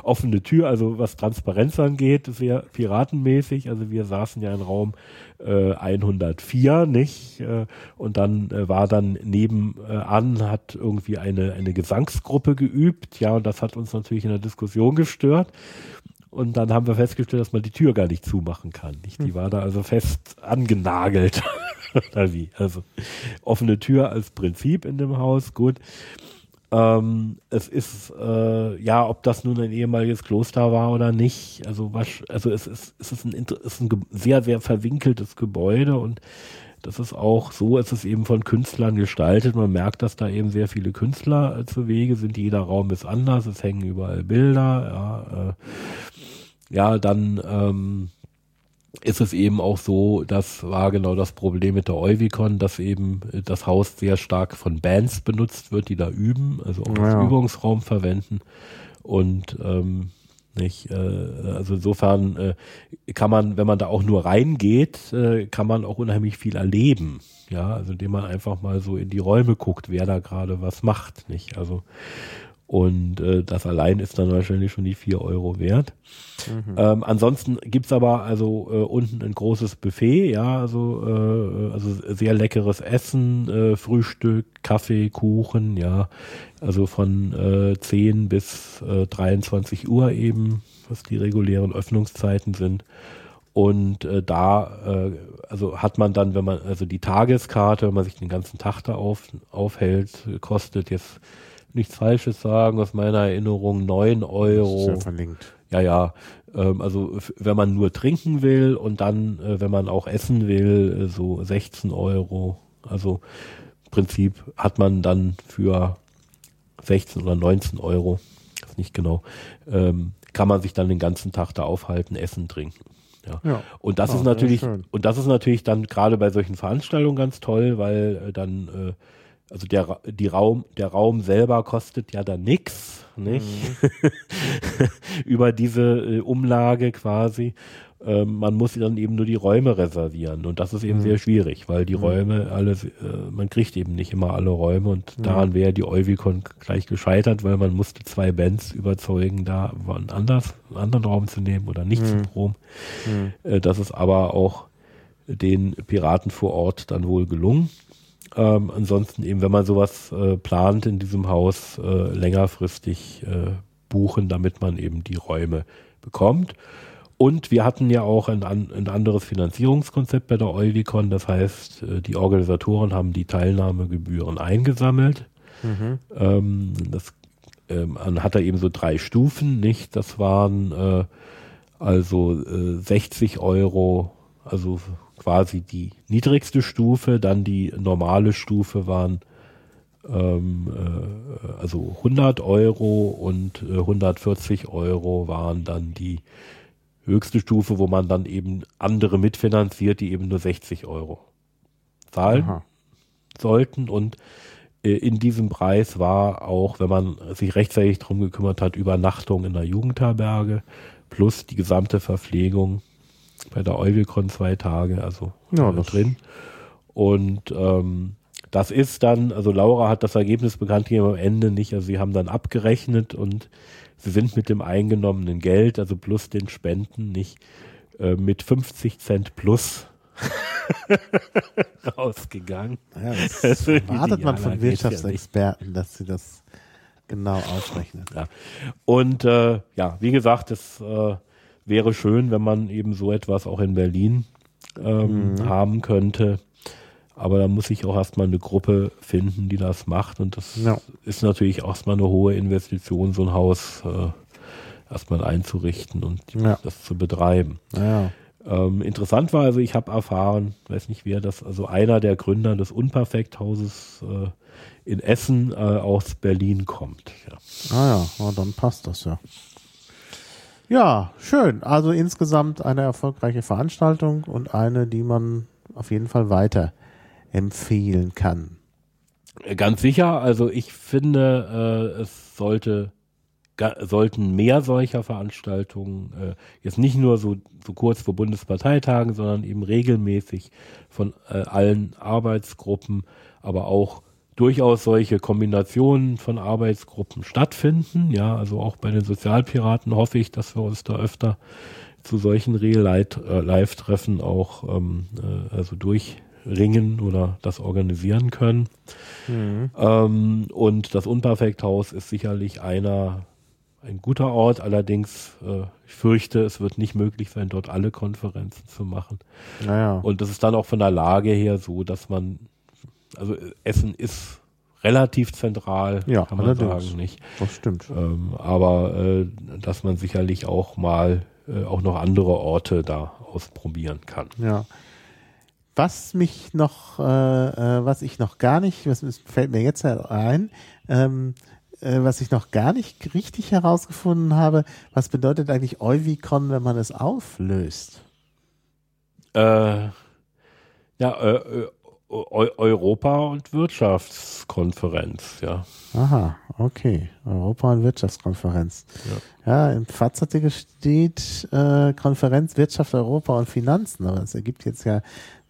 offene Tür, also was Transparenz angeht, sehr piratenmäßig. Also wir saßen ja im Raum äh, 104, nicht? Äh, und dann äh, war dann nebenan, äh, hat irgendwie eine, eine Gesangsgruppe geübt, ja, und das hat uns natürlich in der Diskussion gestört. Und dann haben wir festgestellt, dass man die Tür gar nicht zumachen kann. Nicht? Die hm. war da also fest angenagelt. Oder wie? Also offene Tür als Prinzip in dem Haus, gut. Ähm, es ist, äh, ja, ob das nun ein ehemaliges Kloster war oder nicht, also, was, also es ist, es ist ein, es ist ein sehr, sehr verwinkeltes Gebäude und das ist auch so, es ist eben von Künstlern gestaltet. Man merkt, dass da eben sehr viele Künstler äh, zu Wege sind. Jeder Raum ist anders, es hängen überall Bilder. Ja, äh, ja dann ähm, ist es eben auch so, das war genau das Problem mit der Euvicon, dass eben das Haus sehr stark von Bands benutzt wird, die da üben, also auch ja. als Übungsraum verwenden. Und ähm, nicht, äh, also insofern äh, kann man, wenn man da auch nur reingeht, äh, kann man auch unheimlich viel erleben. Ja, also indem man einfach mal so in die Räume guckt, wer da gerade was macht, nicht? Also und äh, das allein ist dann wahrscheinlich schon die vier Euro wert. Mhm. Ähm, ansonsten gibt's aber also äh, unten ein großes Buffet, ja, also, äh, also sehr leckeres Essen, äh, Frühstück, Kaffee, Kuchen, ja, also von äh, 10 bis äh, 23 Uhr eben, was die regulären Öffnungszeiten sind. Und äh, da, äh, also hat man dann, wenn man, also die Tageskarte, wenn man sich den ganzen Tag da auf, aufhält, kostet jetzt nichts Falsches sagen, aus meiner Erinnerung 9 Euro. Das ist ja verlinkt. Ja, ja. Ähm, also wenn man nur trinken will und dann, äh, wenn man auch essen will, äh, so 16 Euro. Also im Prinzip hat man dann für 16 oder 19 Euro, das ist nicht genau, ähm, kann man sich dann den ganzen Tag da aufhalten, essen, trinken. Ja. Ja. Und das Ja, ist sehr natürlich, und das ist natürlich dann gerade bei solchen Veranstaltungen ganz toll, weil äh, dann, äh, also der, die Raum, der Raum selber kostet ja dann nix, nicht? Über diese äh, Umlage quasi. Ähm, man muss dann eben nur die Räume reservieren. Und das ist eben sehr schwierig, weil die Räume alle, äh, man kriegt eben nicht immer alle Räume und daran wäre die Euvicon gleich gescheitert, weil man musste zwei Bands überzeugen, da einen, anders, einen anderen Raum zu nehmen oder nicht zu proben. Äh, das ist aber auch den Piraten vor Ort dann wohl gelungen. Ähm, ansonsten eben, wenn man sowas äh, plant in diesem Haus, äh, längerfristig äh, buchen, damit man eben die Räume bekommt. Und wir hatten ja auch ein, ein anderes Finanzierungskonzept bei der Euvicon. Das heißt, äh, die Organisatoren haben die Teilnahmegebühren eingesammelt. Ähm, das ähm, man hat da eben so drei Stufen, nicht? Das waren äh, also äh, 60 Euro, also quasi die niedrigste Stufe, dann die normale Stufe waren ähm, äh, also 100 Euro und äh, 140 Euro waren dann die höchste Stufe, wo man dann eben andere mitfinanziert, die eben nur 60 Euro zahlen Aha. sollten und äh, in diesem Preis war auch, wenn man sich rechtzeitig drum gekümmert hat, Übernachtung in der Jugendherberge plus die gesamte Verpflegung bei der Euvicon zwei Tage, also Ja, äh, das- drin. Und ähm, das ist dann, also Laura hat das Ergebnis bekannt gegeben am Ende nicht, also sie haben dann abgerechnet und sie sind mit dem eingenommenen Geld, also plus den Spenden, nicht äh, mit 50 Cent plus rausgegangen. Ja, das Also erwartet man von geht's ja Wirtschaftsexperten, dass sie das genau ausrechnen. Ja. Und äh, ja, wie gesagt, es äh, wäre schön, wenn man eben so etwas auch in Berlin ähm, haben könnte. Aber da muss ich auch erstmal eine Gruppe finden, die das macht. Und das Ja. ist natürlich erstmal eine hohe Investition, so ein Haus äh, erstmal einzurichten und Ja. das zu betreiben. Ja. Ähm, interessant war also, ich habe erfahren, weiß nicht wer, dass also einer der Gründer des Unperfekthauses äh, in Essen äh, aus Berlin kommt. Ah ja, dann passt das ja. Ja, schön. Also insgesamt eine erfolgreiche Veranstaltung und eine, die man auf jeden Fall weiter empfehlen kann. Ganz sicher. Also ich finde, äh, es sollte sollten mehr solcher Veranstaltungen äh, jetzt nicht nur so, so kurz vor Bundesparteitagen, sondern eben regelmäßig von äh, allen Arbeitsgruppen, aber auch durchaus solche Kombinationen von Arbeitsgruppen stattfinden. Ja, also auch bei den Sozialpiraten hoffe ich, dass wir uns da öfter zu solchen Real-Live-Treffen auch ähm, äh, also durchringen oder das organisieren können. Ähm, und das Unperfekthaus ist sicherlich einer, ein guter Ort. Allerdings, äh, ich fürchte, es wird nicht möglich sein, dort alle Konferenzen zu machen. Naja. Und das ist dann auch von der Lage her so, dass man, also Essen ist relativ zentral, Ja, kann man allerdings. sagen, nicht. Das stimmt. Ähm, aber äh, dass man sicherlich auch mal äh, auch noch andere Orte da ausprobieren kann. Ja. Was mich noch, äh, äh, was ich noch gar nicht, was fällt mir jetzt ein, ähm, äh, was ich noch gar nicht richtig herausgefunden habe, was bedeutet eigentlich Euvicon, wenn man es auflöst? Äh, ja, äh, äh, Europa- und Wirtschaftskonferenz, ja. Aha, okay. Europa- und Wirtschaftskonferenz. Ja, im FAZ-Artikel steht äh, Konferenz Wirtschaft, Europa und Finanzen, aber das ergibt jetzt ja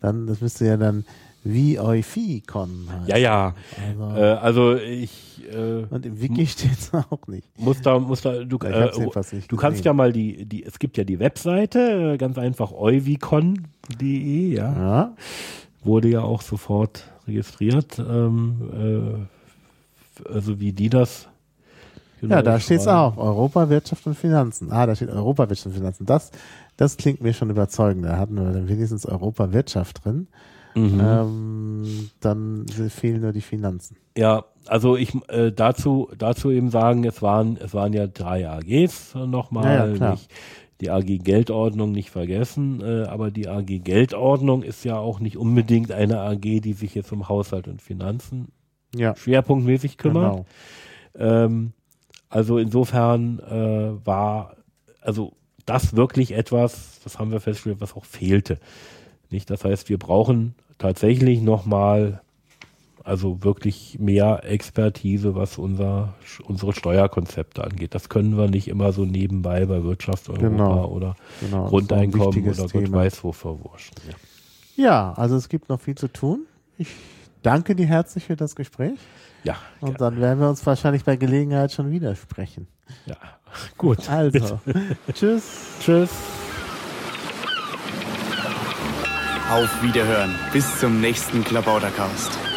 dann, das müsste ja dann VOIFI-Con heißen. Ja, ja. Also, Äh, also ich äh, und im Wiki steht es auch nicht. muss da, muss da, du, äh, du kannst ja mal die, die, es gibt ja die Webseite, äh, ganz einfach euvicon.de, ja. Ja, wurde ja auch sofort registriert, ähm, äh, also wie die das. genau ja da steht es auch. Europa, Wirtschaft und Finanzen. Ah, da steht Europa, Wirtschaft und Finanzen. Das, das klingt mir schon überzeugend. Da hatten wir dann wenigstens Europa, Wirtschaft drin. Mhm. Ähm, dann fehlen nur die Finanzen. Ja, also ich äh, dazu dazu eben sagen, es waren es waren ja drei AGs nochmal, Ja, ja, klar. nicht die AG Geldordnung nicht vergessen, äh, aber die AG Geldordnung ist ja auch nicht unbedingt eine AG, die sich jetzt um Haushalt und Finanzen Ja, schwerpunktmäßig kümmert. genau. Ähm, also insofern äh, war, also das wirklich etwas, das haben wir festgestellt, was auch fehlte. Nicht? Das heißt, wir brauchen tatsächlich nochmal also wirklich mehr Expertise, was unser, unsere Steuerkonzepte angeht. Das können wir nicht immer so nebenbei bei Wirtschaft Europa Genau. oder Genau, Grundeinkommen oder wichtiges Gott Thema. weiß wo verwurschen. Ja. Ja, also es gibt noch viel zu tun. Ich danke dir herzlich für das Gespräch. Ja, Und dann werden wir uns wahrscheinlich bei Gelegenheit schon wieder sprechen. ja. gut. Also, tschüss. Tschüss. Auf Wiederhören. Bis zum nächsten Klabautercast.